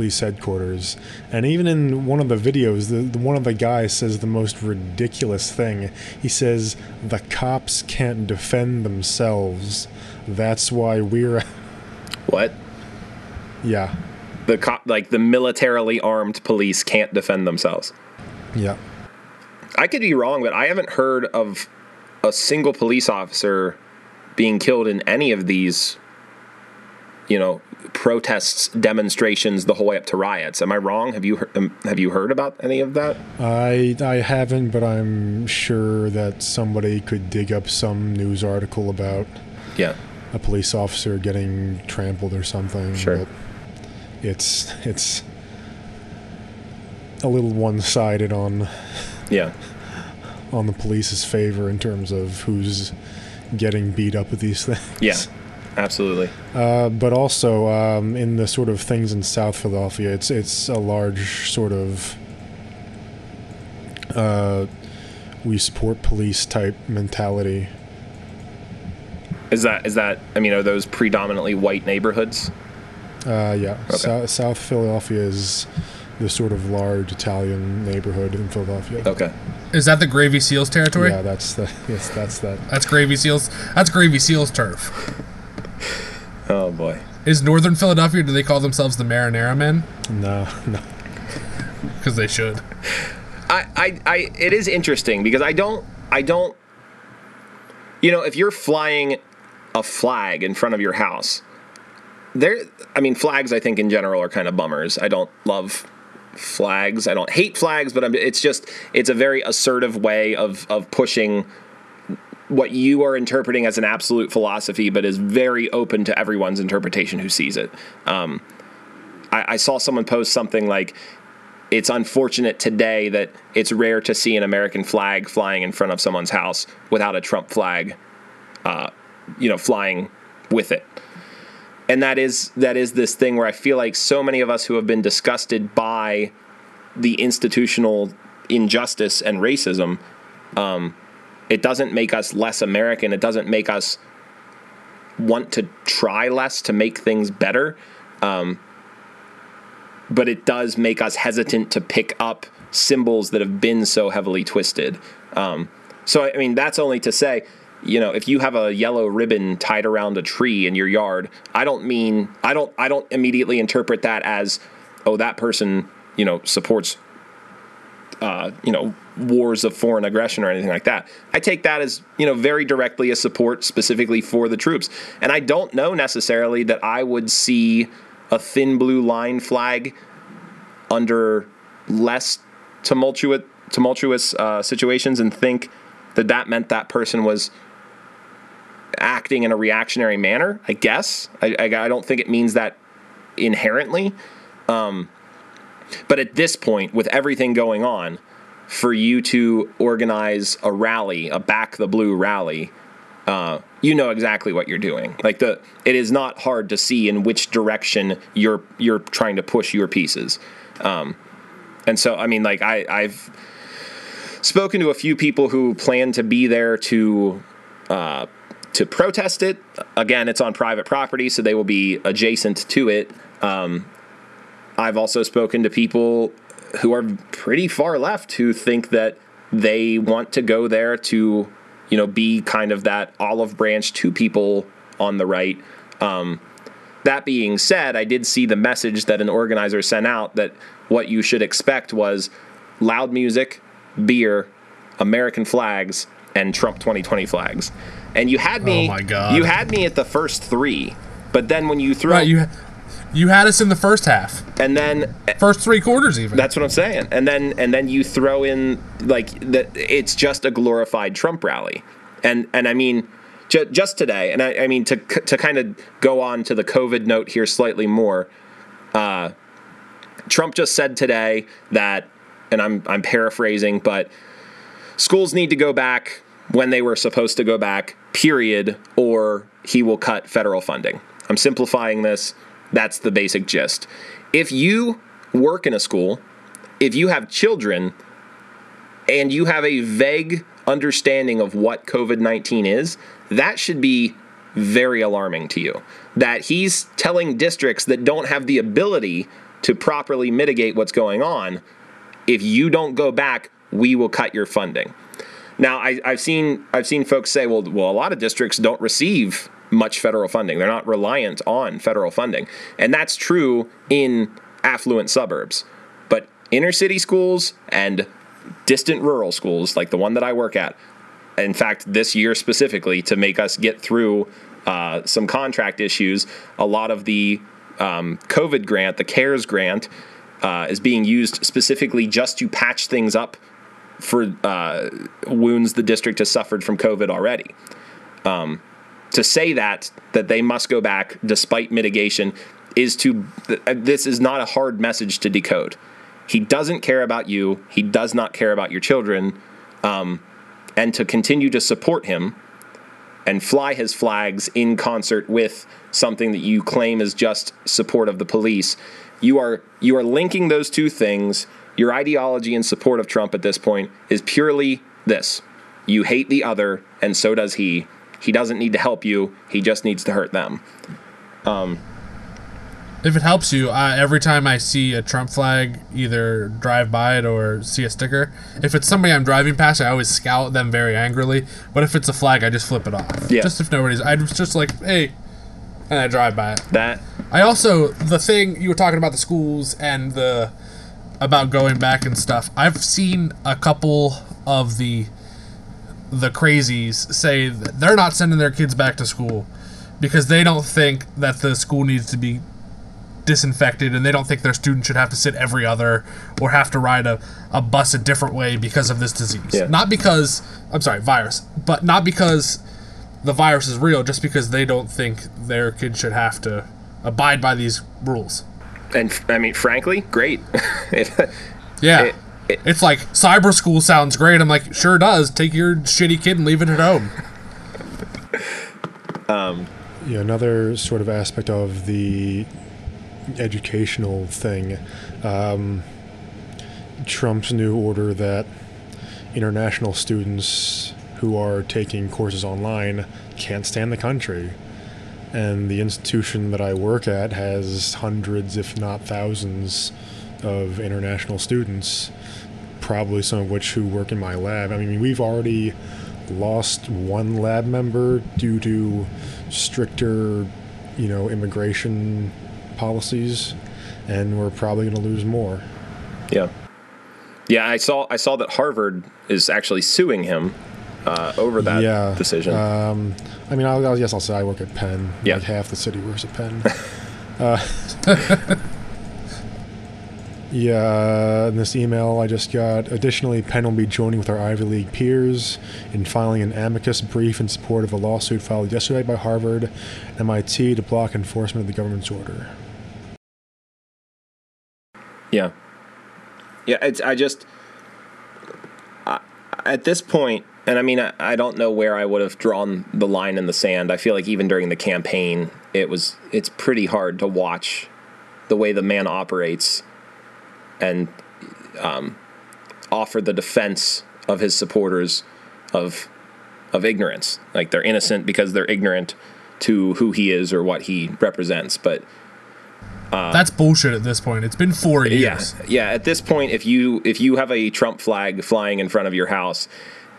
police headquarters. And even in one of the videos, the, the, one of the guys says the most ridiculous thing. He says, "The cops can't defend themselves. That's why we're." <laughs> What? Yeah. The cop, like the militarily armed police, can't defend themselves. Yeah. I could be wrong, but I haven't heard of a single police officer being killed in any of these, you know, protests, demonstrations, the whole way up to riots. Am I wrong? Have you heard, um, have you heard about any of that? I I haven't, but I'm sure that somebody could dig up some news article about yeah a police officer getting trampled or something. Sure. But it's it's a little one-sided on yeah on the police's favor in terms of who's getting beat up with these things. Yeah, absolutely. Uh, but also um, in the sort of things in South Philadelphia, it's it's a large sort of uh, we support police type mentality. Is that is that? I mean, are those predominantly white neighborhoods? Uh, yeah, okay. so, South Philadelphia is the sort of large Italian neighborhood in Philadelphia. Okay. Is that the Gravy Seals territory? Yeah, that's the <laughs> yes, that's that. That's Gravy Seals. That's Gravy Seals turf. <laughs> Oh boy. Is Northern Philadelphia? Do they call themselves the Marinara Men? No, no. Because they should. I, I, I, it is interesting because I don't, I don't. You know, if you're flying a flag in front of your house, there. I mean, flags. I think in general are kind of bummers. I don't love flags. I don't hate flags, but I'm, it's just it's a very assertive way of of pushing what you are interpreting as an absolute philosophy, but is very open to everyone's interpretation who sees it. Um, I, I saw someone post something like, "It's unfortunate today that it's rare to see an American flag flying in front of someone's house without a Trump flag, uh, you know, flying with it." and that is that is this thing where I feel like so many of us who have been disgusted by the institutional injustice and racism, um, it doesn't make us less American. It doesn't make us want to try less to make things better. Um, but it does make us hesitant to pick up symbols that have been so heavily twisted. Um, so, I mean, that's only to say you know, if you have a yellow ribbon tied around a tree in your yard, I don't mean I don't I don't immediately interpret that as oh that person, you know, supports uh, you know, wars of foreign aggression or anything like that. I take that as, you know, very directly a support specifically for the troops. And I don't know necessarily that I would see a thin blue line flag under less tumultuous tumultuous uh, situations and think that that meant that person was acting in a reactionary manner. I guess I, I, I don't think it means that inherently. Um, but at this point, with everything going on, for you to organize a rally, a back the blue rally, uh, you know exactly what you're doing. Like the, it is not hard to see in which direction you're you're trying to push your pieces. Um, and so, I mean, like I, I've spoken to a few people who plan to be there to uh, to protest it. Again, it's on private property, so they will be adjacent to it. Um, I've also spoken to people who are pretty far left who think that they want to go there to, you know, be kind of that olive branch to people on the right. Um, that being said, I did see the message that an organizer sent out that what you should expect was loud music, beer, American flags, and Trump 2020 flags and you had me. Oh my god! You had me at the first three, but then when you throw right, you you had us in the first half, and then first three quarters even. That's what I'm saying. And then and then you throw in like that. It's just a glorified Trump rally, and and I mean. Just today, and I, I mean to to kind of go on to the COVID note here slightly more. Uh, Trump just said today that, and I'm I'm paraphrasing, but schools need to go back when they were supposed to go back, period, or he will cut federal funding. I'm simplifying this. That's the basic gist. If you work in a school, if you have children, and you have a vague understanding of what COVID 19 is, that should be very alarming to you. That he's telling districts that don't have the ability to properly mitigate what's going on. If you don't go back, we will cut your funding. Now, I, have seen I've seen folks say, well, well, a lot of districts don't receive much federal funding. They're not reliant on federal funding, and that's true in affluent suburbs. But inner city schools and distant rural schools, like the one that I work at, in fact, this year specifically, to make us get through uh, some contract issues, a lot of the um, COVID grant, the CARES grant, uh, is being used specifically just to patch things up for uh, wounds the district has suffered from COVID already. Um, to say that that they must go back despite mitigation is to this is not a hard message to decode. He doesn't care about you. He does not care about your children. Um, and to continue to support him and fly his flags in concert with something that you claim is just support of the police, you are you are linking those two things. Your ideology in support of Trump at this point is purely this: you hate the other, and so does he. He doesn't need to help you. He just needs to hurt them. Um, if it helps you, uh, every time I see a Trump flag, either drive by it or see a sticker, if it's somebody I'm driving past, I always scowl at them very angrily. But if it's a flag, I just flip it off. Yeah. Just if nobody's, I'm just like, hey, and I drive by it. That. I also the thing you were talking about the schools and the about going back and stuff. I've seen a couple of the the crazies say that they're not sending their kids back to school because they don't think that the school needs to be disinfected and they don't think their students should have to sit every other or have to ride a, a bus a different way because of this disease. Yeah. Not because, I'm sorry, virus, but not because the virus is real, just because they don't think their kids should have to abide by these rules. And I mean, frankly, great. <laughs> it, yeah. It, it's like cyber school sounds great. I'm like, sure does. Take your shitty kid and leave it at home. <laughs> um, yeah, another sort of aspect of the educational thing. Um, Trump's new order that international students who are taking courses online can't stand the country. And the institution that I work at has hundreds, if not thousands, of international students, probably some of which who work in my lab. I mean, we've already lost one lab member due to stricter, you know, immigration policies, and we're probably going to lose more. Yeah, yeah. I saw I saw that Harvard is actually suing him uh, over that yeah, decision. Um, I mean, I'll, I'll, yes, I'll say I work at Penn. Yeah, like half the city works at Penn. <laughs> uh, yeah, in this email I just got. Additionally, Penn will be joining with our Ivy League peers in filing an amicus brief in support of a lawsuit filed yesterday by Harvard and MIT to block enforcement of the government's order. Yeah. Yeah, it's I just I, at this point, and I mean I, I don't know where I would have drawn the line in the sand. I feel like even during the campaign, it was it's pretty hard to watch the way the man operates and um, offer the defense of his supporters of of ignorance. Like they're innocent because they're ignorant to who he is or what he represents, but uh, That's bullshit at this point. It's been four years. Yeah, yeah. At this point, if you if you have a Trump flag flying in front of your house,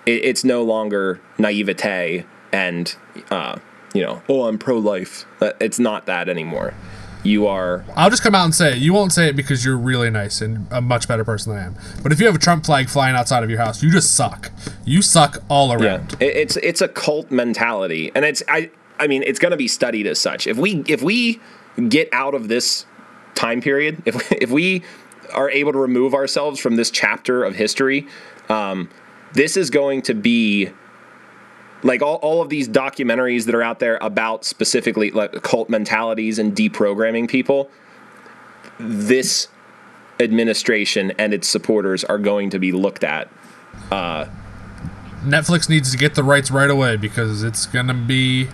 it, it's no longer naivete and uh, you know, oh, I'm pro-life. Uh, it's not that anymore. You are. I'll just come out and say it. You won't say it because you're really nice and a much better person than I am. But if you have a Trump flag flying outside of your house, you just suck. You suck all around. Yeah. It's it's a cult mentality, and it's I I mean it's going to be studied as such. If we if we get out of this time period, if <laughs> if we are able to remove ourselves from this chapter of history, um, this is going to be like all, all of these documentaries that are out there about specifically like cult mentalities and deprogramming people. This administration and its supporters are going to be looked at. Uh, Netflix needs to get the rights right away because it's going to be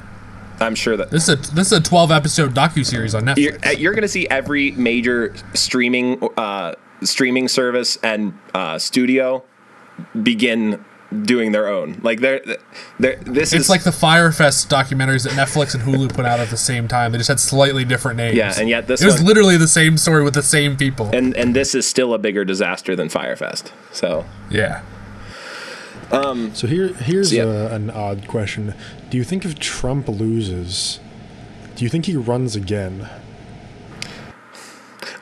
I'm sure that this is a this is a 12 episode docu series on Netflix. You're, uh, you're going to see every major streaming uh, streaming service and uh, studio begin doing their own. Like they're, they're this is It's is like the Fyre Fest documentaries that Netflix and Hulu put out at the same time. They just had slightly different names. Yeah, and yet this it was one- literally the same story with the same people. and and this is still a bigger disaster than Fyre Fest. So yeah. Um, So here, here's Yeah. a, an odd question. Do you think if Trump loses, do you think he runs again?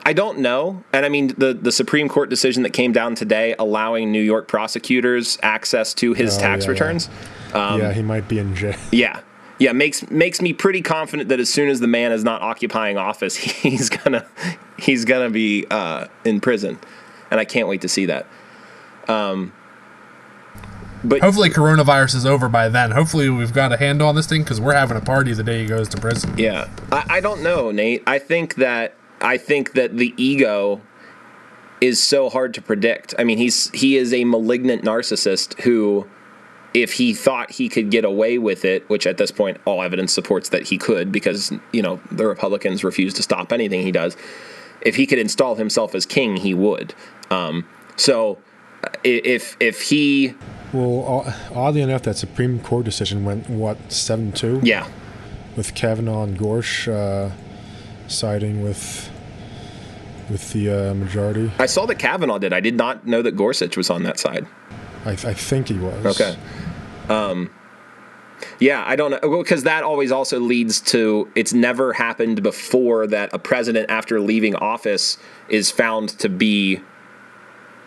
I don't know. And I mean, the, the Supreme Court decision that came down today allowing New York prosecutors access to his Oh, tax yeah, yeah. returns. Um, yeah, he might be in jail. <laughs> Yeah. Yeah, makes makes me pretty confident that as soon as the man is not occupying office, <laughs> he's gonna he's gonna be uh, in prison, and I can't wait to see that. Um, but Hopefully, coronavirus is over by then. Hopefully, we've got a handle on this thing because we're having a party the day he goes to prison. Yeah, I, I don't know, Nate. I think that I think that the ego is so hard to predict. I mean, he's he is a malignant narcissist who, if he thought he could get away with it, which at this point all evidence supports that he could, because you know the Republicans refuse to stop anything he does. If he could install himself as king, he would. Um, so, if if he, Well, oddly enough, that Supreme Court decision went what seven two yeah, with Kavanaugh and Gorsh uh, siding with with the uh, majority. I saw that Kavanaugh did. I did not know that Gorsuch was on that side. I, I think he was. Okay. Um, yeah, I don't know because that always also leads to it's never happened before that a president after leaving office is found to be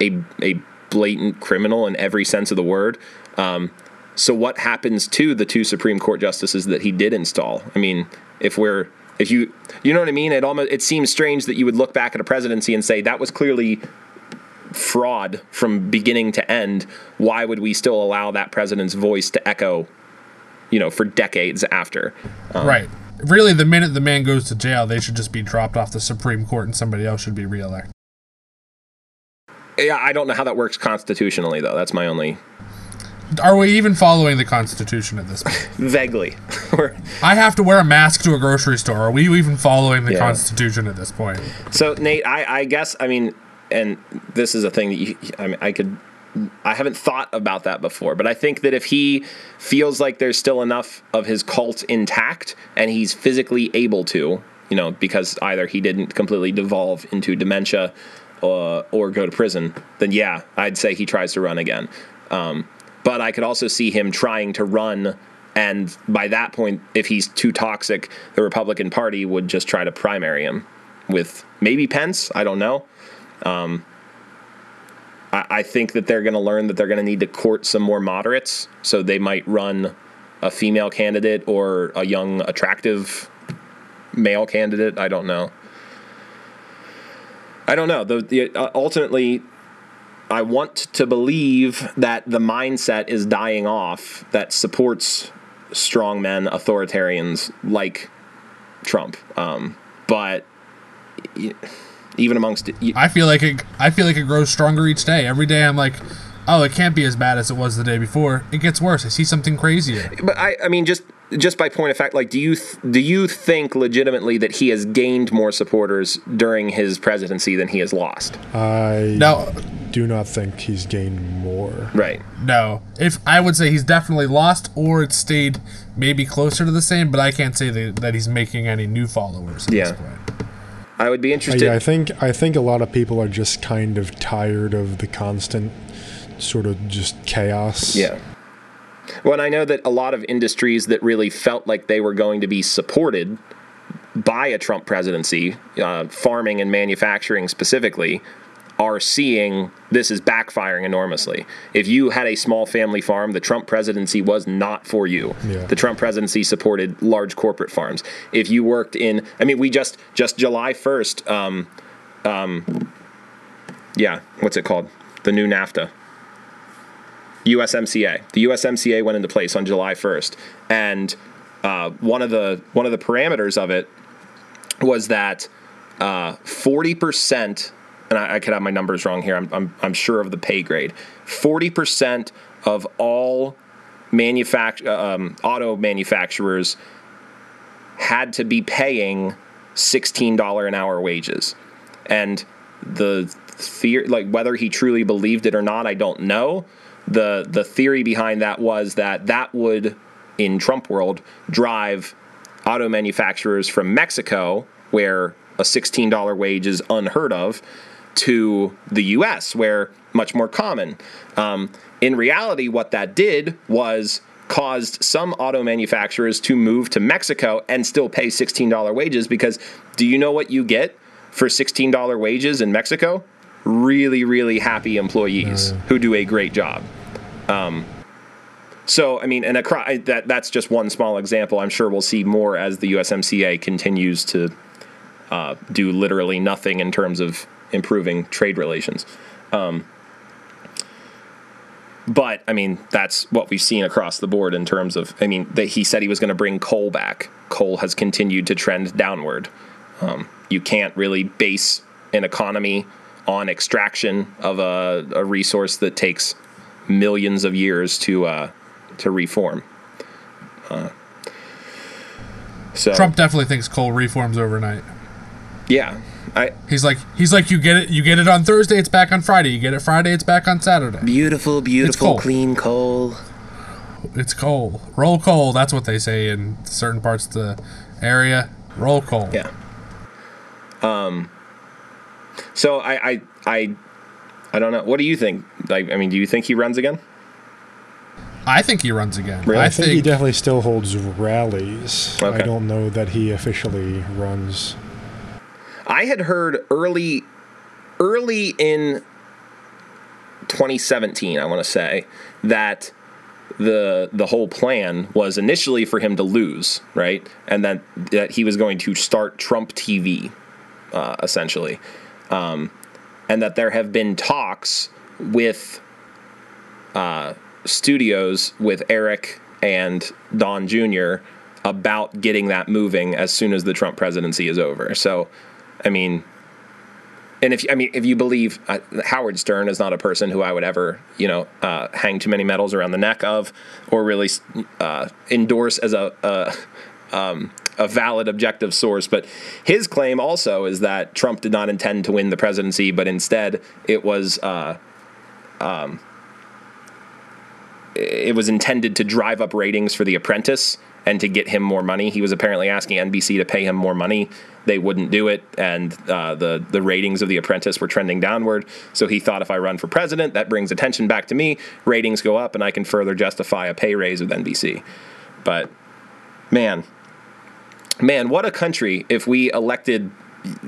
a a blatant criminal in every sense of the word. Um, so what happens to the two Supreme Court justices that he did install? I mean, if we're if you you know what I mean, it almost it seems strange that you would look back at a presidency and say that was clearly fraud from beginning to end, why would we still allow that president's voice to echo, you know, for decades after? Um, Right. Really, the minute the man goes to jail, they should just be dropped off the Supreme Court and somebody else should be reelected. Yeah, I don't know how that works constitutionally, though. That's my only Are we even following the Constitution at this point? <laughs> vaguely. <laughs> I have to wear a mask to a grocery store. Are we even following the Yeah. Constitution at this point? so, Nate, I, I guess I mean, and this is a thing that you, I mean, I could. I haven't thought about that before, but I think that if he feels like there's still enough of his cult intact and he's physically able to, you know, because either he didn't completely devolve into dementia uh, or go to prison, then yeah, I'd say he tries to run again. Um, but I could also see him trying to run, and by that point, if he's too toxic, the Republican Party would just try to primary him with maybe Pence. I don't know. Um, I, I think that they're going to learn that they're going to need to court some more moderates, so they might run a female candidate or a young, attractive male candidate. I don't know. I don't know. The, the uh, ultimately, I want to believe that the mindset is dying off that supports strongmen, authoritarians like Trump. Um, but even amongst y- I feel like it. I feel like it grows stronger each day. Every day, I'm like, oh, it can't be as bad as it was the day before. It gets worse. I see something crazier. but I, I mean, just just by point of fact, like, do you th- do you think legitimately that he has gained more supporters during his presidency than he has lost? I No, do not think he's gained more. Right. no. If I would say he's definitely lost, or it stayed maybe closer to the same, but I can't say that, that he's making any new followers. At Yeah. This point. I would be Uh, interested. yeah, I think I think a lot of people are just kind of tired of the constant sort of just chaos. Yeah. Well, and I know that a lot of industries that really felt like they were going to be supported by a Trump presidency, uh, farming and manufacturing specifically, are seeing this is backfiring enormously. If you had a small family farm, the Trump presidency was not for you. Yeah. The Trump presidency supported large corporate farms. If you worked in, I mean, we just just July first, um, um, yeah, what's it called? The new NAFTA. USMCA. The USMCA went into place on July 1st, and uh, one of the one of the parameters of it was that forty percent, and I, I could have my numbers wrong here. I'm, I'm I'm sure of the pay grade. Forty percent of all manufact um, auto manufacturers had to be paying sixteen dollar an hour wages, and the fear, like whether he truly believed it or not, I don't know. The the theory behind that was that that would, in Trump world, drive auto manufacturers from Mexico, where a $16 wage is unheard of, to the U.S., where much more common. Um, in reality, what that did was caused some auto manufacturers to move to Mexico and still pay $16 wages because do you know what you get for $16 wages in Mexico? Really, really happy employees who do a great job. Um, so, I mean, and across, that that's just one small example. I'm sure we'll see more as the USMCA continues to uh, do literally nothing in terms of improving trade relations. Um, but I mean, that's what we've seen across the board in terms of. I mean, that he said he was going to bring coal back. Coal has continued to trend downward. Um, you can't really base an economy on extraction of a, a resource that takes millions of years to uh, to reform. Uh, so Trump definitely thinks coal reforms overnight. Yeah, I, he's like he's like you get it you get it on Thursday it's back on Friday you get it Friday it's back on Saturday. Beautiful, beautiful, coal. clean coal. It's coal. Roll coal. That's what they say in certain parts of the area. Roll coal. Yeah. Um. So I I I I don't know. What do you think? Like, I mean, do you think he runs again? I think he runs again. Really? I, I think, think, he definitely still holds rallies. Okay. I don't know that he officially runs. I had heard early, early in 2017, I want to say that the the whole plan was initially for him to lose, right, and that that he was going to start Trump TV, uh, essentially, um, and that there have been talks with uh, studios with Eric and Don Jr. about getting that moving as soon as the Trump presidency is over. So I mean, and if I mean if you believe uh, Howard Stern is not a person who I would ever you know uh, hang too many medals around the neck of, or really uh, endorse as a, um, a valid objective source. But his claim also is that Trump did not intend to win the presidency, but instead it was. Uh, um, it was intended to drive up ratings for The Apprentice and to get him more money. He was apparently asking NBC to pay him more money they wouldn't do it, and uh, the the ratings of The Apprentice were trending downward. So he thought, if I run for president, that brings attention back to me. Ratings go up, and I can further justify a pay raise with NBC. But man, man, what a country if we elected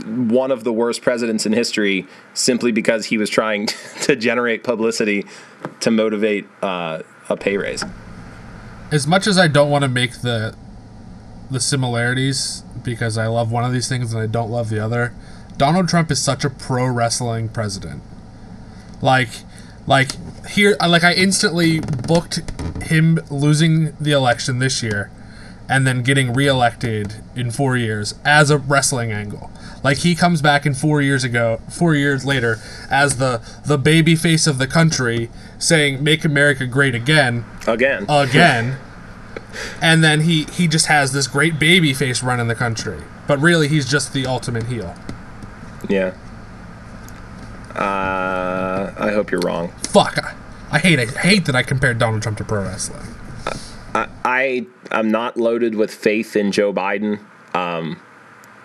one of the worst presidents in history simply because he was trying <laughs> to generate publicity to motivate uh, a pay raise. As much as I don't want to make the the similarities because I love one of these things and I don't love the other. Donald Trump is such a pro wrestling president. Like like here like I instantly booked him losing the election this year and then getting reelected in 4 years as a wrestling angle. Like he comes back in 4 years ago, 4 years later as the the baby face of the country saying make America great again. Again. <laughs> Again. and then he he just has this great baby face running the country. But really, he's just the ultimate heel. Yeah. Uh, I hope you're wrong. Fuck. I, I hate I hate that I compared Donald Trump to pro wrestling. I, I am not loaded with faith in Joe Biden, um,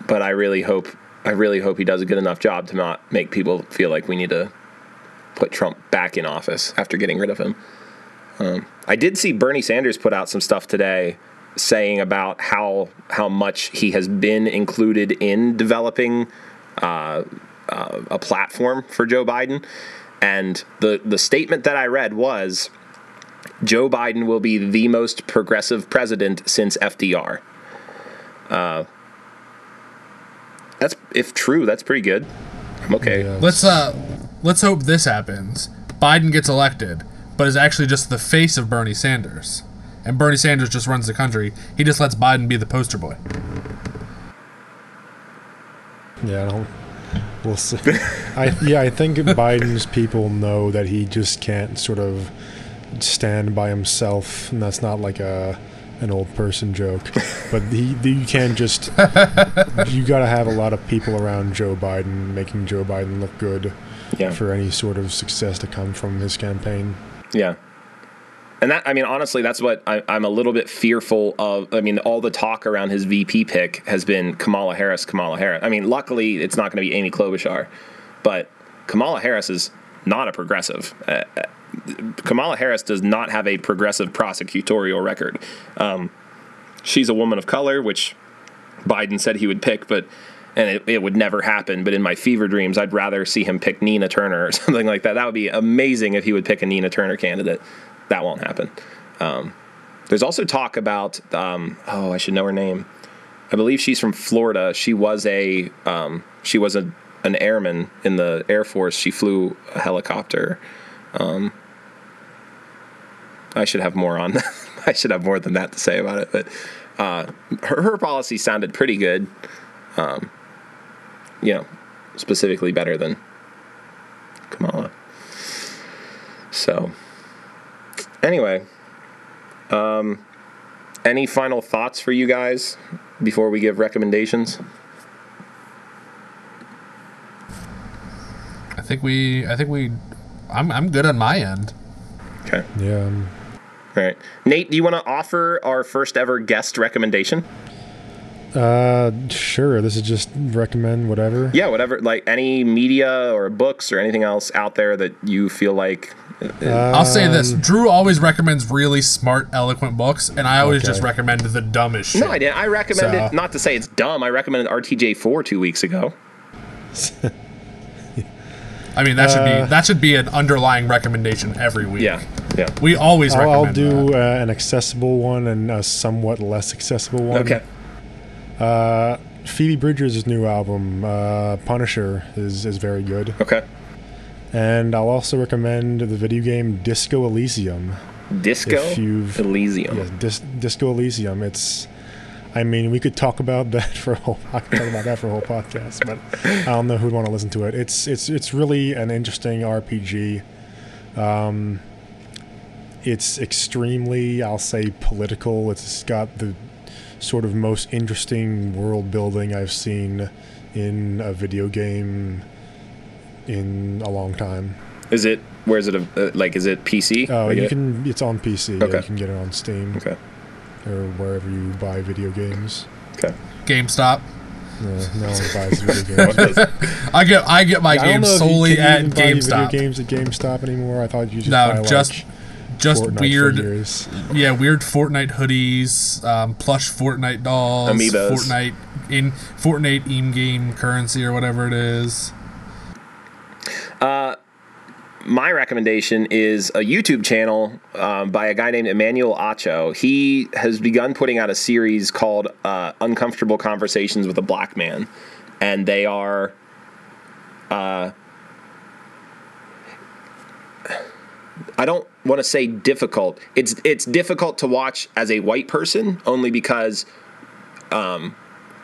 but I really hope I really hope he does a good enough job to not make people feel like we need to put Trump back in office after getting rid of him. Um, I did see Bernie Sanders put out some stuff today saying about how how much he has been included in developing uh, uh, a platform for Joe Biden, and the the statement that I read was Joe Biden will be the most progressive president since FDR. Uh, that's if true, that's pretty good. I'm okay. Yeah. Let's uh, let's hope this happens. Biden gets elected but is actually just the face of Bernie Sanders. And Bernie Sanders just runs the country. He just lets Biden be the poster boy. Yeah, I don't. We'll see. <laughs> I yeah, I think Biden's people know that he just can't sort of stand by himself, and that's not like a an old person joke. But he, you can't just. <laughs> you got to have a lot of people around Joe Biden, making Joe Biden look good. Yeah. For any sort of success to come from his campaign. Yeah. And that, I mean, honestly, that's what I, am a little bit fearful of. I mean, all the talk around his VP pick has been Kamala Harris, Kamala Harris. I mean, luckily, it's not going to be Amy Klobuchar, but Kamala Harris is not a progressive. Uh, Kamala Harris does not have a progressive prosecutorial record. Um, she's a woman of color, which Biden said he would pick, but and it, it, would never happen. But in my fever dreams, I'd rather see him pick Nina Turner or <laughs> something like that. That would be amazing if he would pick a Nina Turner candidate. That won't happen. Um, there's also talk about um, oh, I should know her name. I believe she's from Florida. She was a um, she was a an airman in the Air Force. She flew a helicopter. Um, I should have more on. <laughs> I should have more than that to say about it, but uh, her, her policy sounded pretty good. Um, you know, specifically better than Kamala. So, anyway, um, any final thoughts for you guys before we give recommendations? I think we. I think we. I'm. I'm good on my end. Okay. Yeah. Um, All right, Nate. Do you want to offer our first ever guest recommendation? Uh, sure. This is just recommend whatever. Yeah, whatever. Like any media or books or anything else out there that you feel like. Uh, I'll say this: Drew always recommends really smart, eloquent books, and I always okay. just recommend the dumbest shit. No, I didn't. I recommended so. not to say it's dumb. I recommended RTJ four two weeks ago. <laughs> I mean, that should be uh, that should be an underlying recommendation every week. Yeah, yeah. We always I'll, recommend. I'll do uh, an accessible one and a somewhat less accessible one. Okay. Uh, Phoebe Bridgers' new album, uh, Punisher, is is very good. Okay. And I'll also recommend the video game Disco Elysium. Disco Elysium. Yes, Dis- Disco Elysium. It's I mean, we could talk about <laughs> that for a whole I could talk about that for a whole podcast, but I don't know who'd want to listen to it. It's it's it's really an interesting RPG. Um, it's extremely, I'll say, political. It's got the sort of most interesting world building I've seen in a video game in a long time. Is it? Where is it? Uh, like, is it PC? Oh, you can. It's on PC. Okay. Yeah, you can get it on Steam. Okay or wherever you buy video games. Okay. GameStop. No, no one buys video <laughs> games. I get I get my yeah, games solely at GameStop. Video games at GameStop anymore. I thought you just no, just like just Fortnite weird, yeah, weird Fortnite hoodies, um, plush Fortnite dolls, Amiibos. Fortnite in Fortnite in-game currency or whatever it is. Uh, my recommendation is a YouTube channel um, by a guy named Emmanuel Acho. He has begun putting out a series called uh, Uncomfortable Conversations with a Black Man. And they are. Uh, I don't want to say difficult. It's it's difficult to watch as a white person only because um,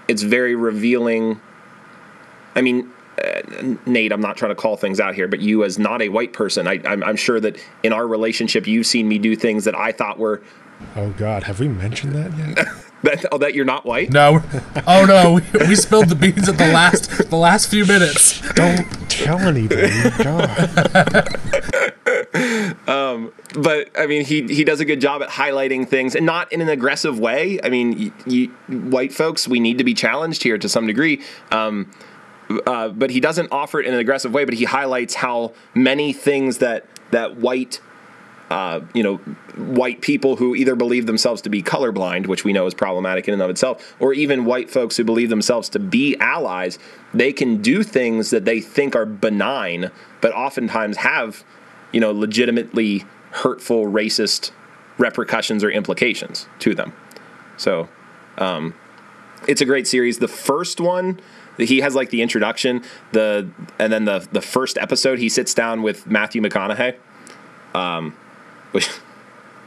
it's very revealing. I mean, Nate, I'm not trying to call things out here, but you as not a white person, I, I'm, I'm sure that in our relationship, you've seen me do things that I thought were. Oh God, have we mentioned that yet? <laughs> that oh, that you're not white? No. Oh no, we, we spilled the beans at the last the last few minutes. Don't tell anybody. God. <laughs> um, but I mean, he he does a good job at highlighting things, and not in an aggressive way. I mean, white folks, we need to be challenged here to some degree. Um, uh, but he doesn't offer it in an aggressive way. But he highlights how many things that that white, uh, you know, white people who either believe themselves to be colorblind, which we know is problematic in and of itself, or even white folks who believe themselves to be allies, they can do things that they think are benign, but oftentimes have, you know, legitimately hurtful, racist repercussions or implications to them. So. Um, it's a great series. The first one he has like the introduction, the and then the the first episode he sits down with Matthew McConaughey, um, which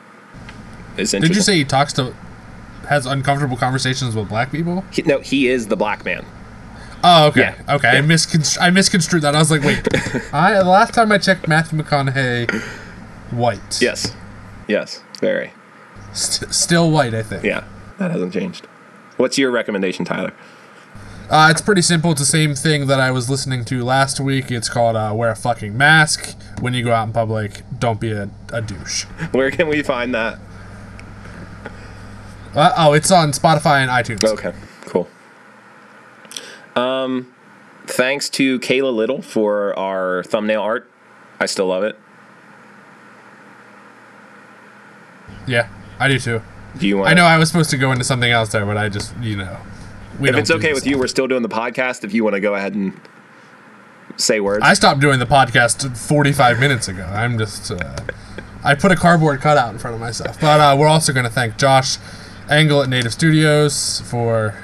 <laughs> is Did you say he talks to has uncomfortable conversations with black people? He, no, he is the black man. Oh, okay, yeah. okay. Yeah. I misconstru- I misconstrued that. I was like, wait, <laughs> I the last time I checked, Matthew McConaughey, white. Yes, yes, very. St- still white, I think. Yeah, that hasn't changed. What's your recommendation, Tyler? Uh, it's pretty simple. It's the same thing that I was listening to last week. It's called uh, "Wear a Fucking Mask When You Go Out in Public." don't be a, a douche. Where can we find that? Uh, oh, it's on Spotify and iTunes. Okay, cool. Um, thanks to Kayla Little for our thumbnail art. I still love it. Yeah, I do too. Do you want? I know I was supposed to go into something else there, but I just, you know. We If don't it's okay with you, we're still doing the podcast. If you want to go ahead and say words, I stopped doing the podcast 45 minutes ago. I'm just, uh, I put a cardboard cutout in front of myself. But uh, we're also going to thank Josh Engel at Native Studios for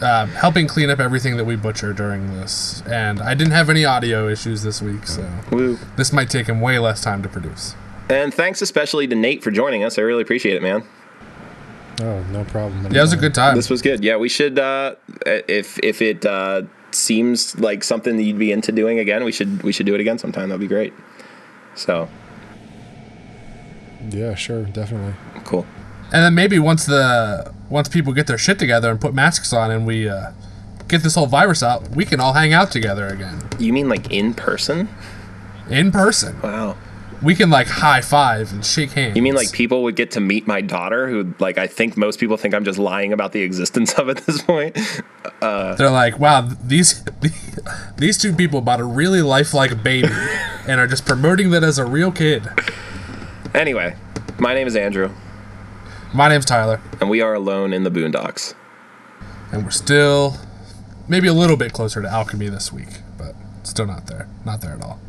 uh, helping clean up everything that we butcher during this. And I didn't have any audio issues this week, so Woo. this might take him way less time to produce. And thanks especially to Nate for joining us. I really appreciate it, man. Oh, no problem. Yeah, it was a good time. This was good. Yeah, we should. Uh, if if it uh, seems like something that you'd be into doing again, we should we should do it again sometime. That'd be great. So Yeah, sure, definitely. cool. And then maybe once the once people get their shit together and put masks on and we uh, get this whole virus out, we can all hang out together again You mean like in person? in person. Wow. We can like high five and shake hands. You mean like people would get to meet my daughter, who like I think most people think I'm just lying about the existence <laughs> of at this point. Uh, they're like, wow, these <laughs> these two people bought a really lifelike baby <laughs> and are just promoting that as a real kid. Anyway, my name is Andrew, My name's Tyler, and we are alone in the boondocks. and we're still maybe a little bit closer to alchemy this week, but still not there, not there at all.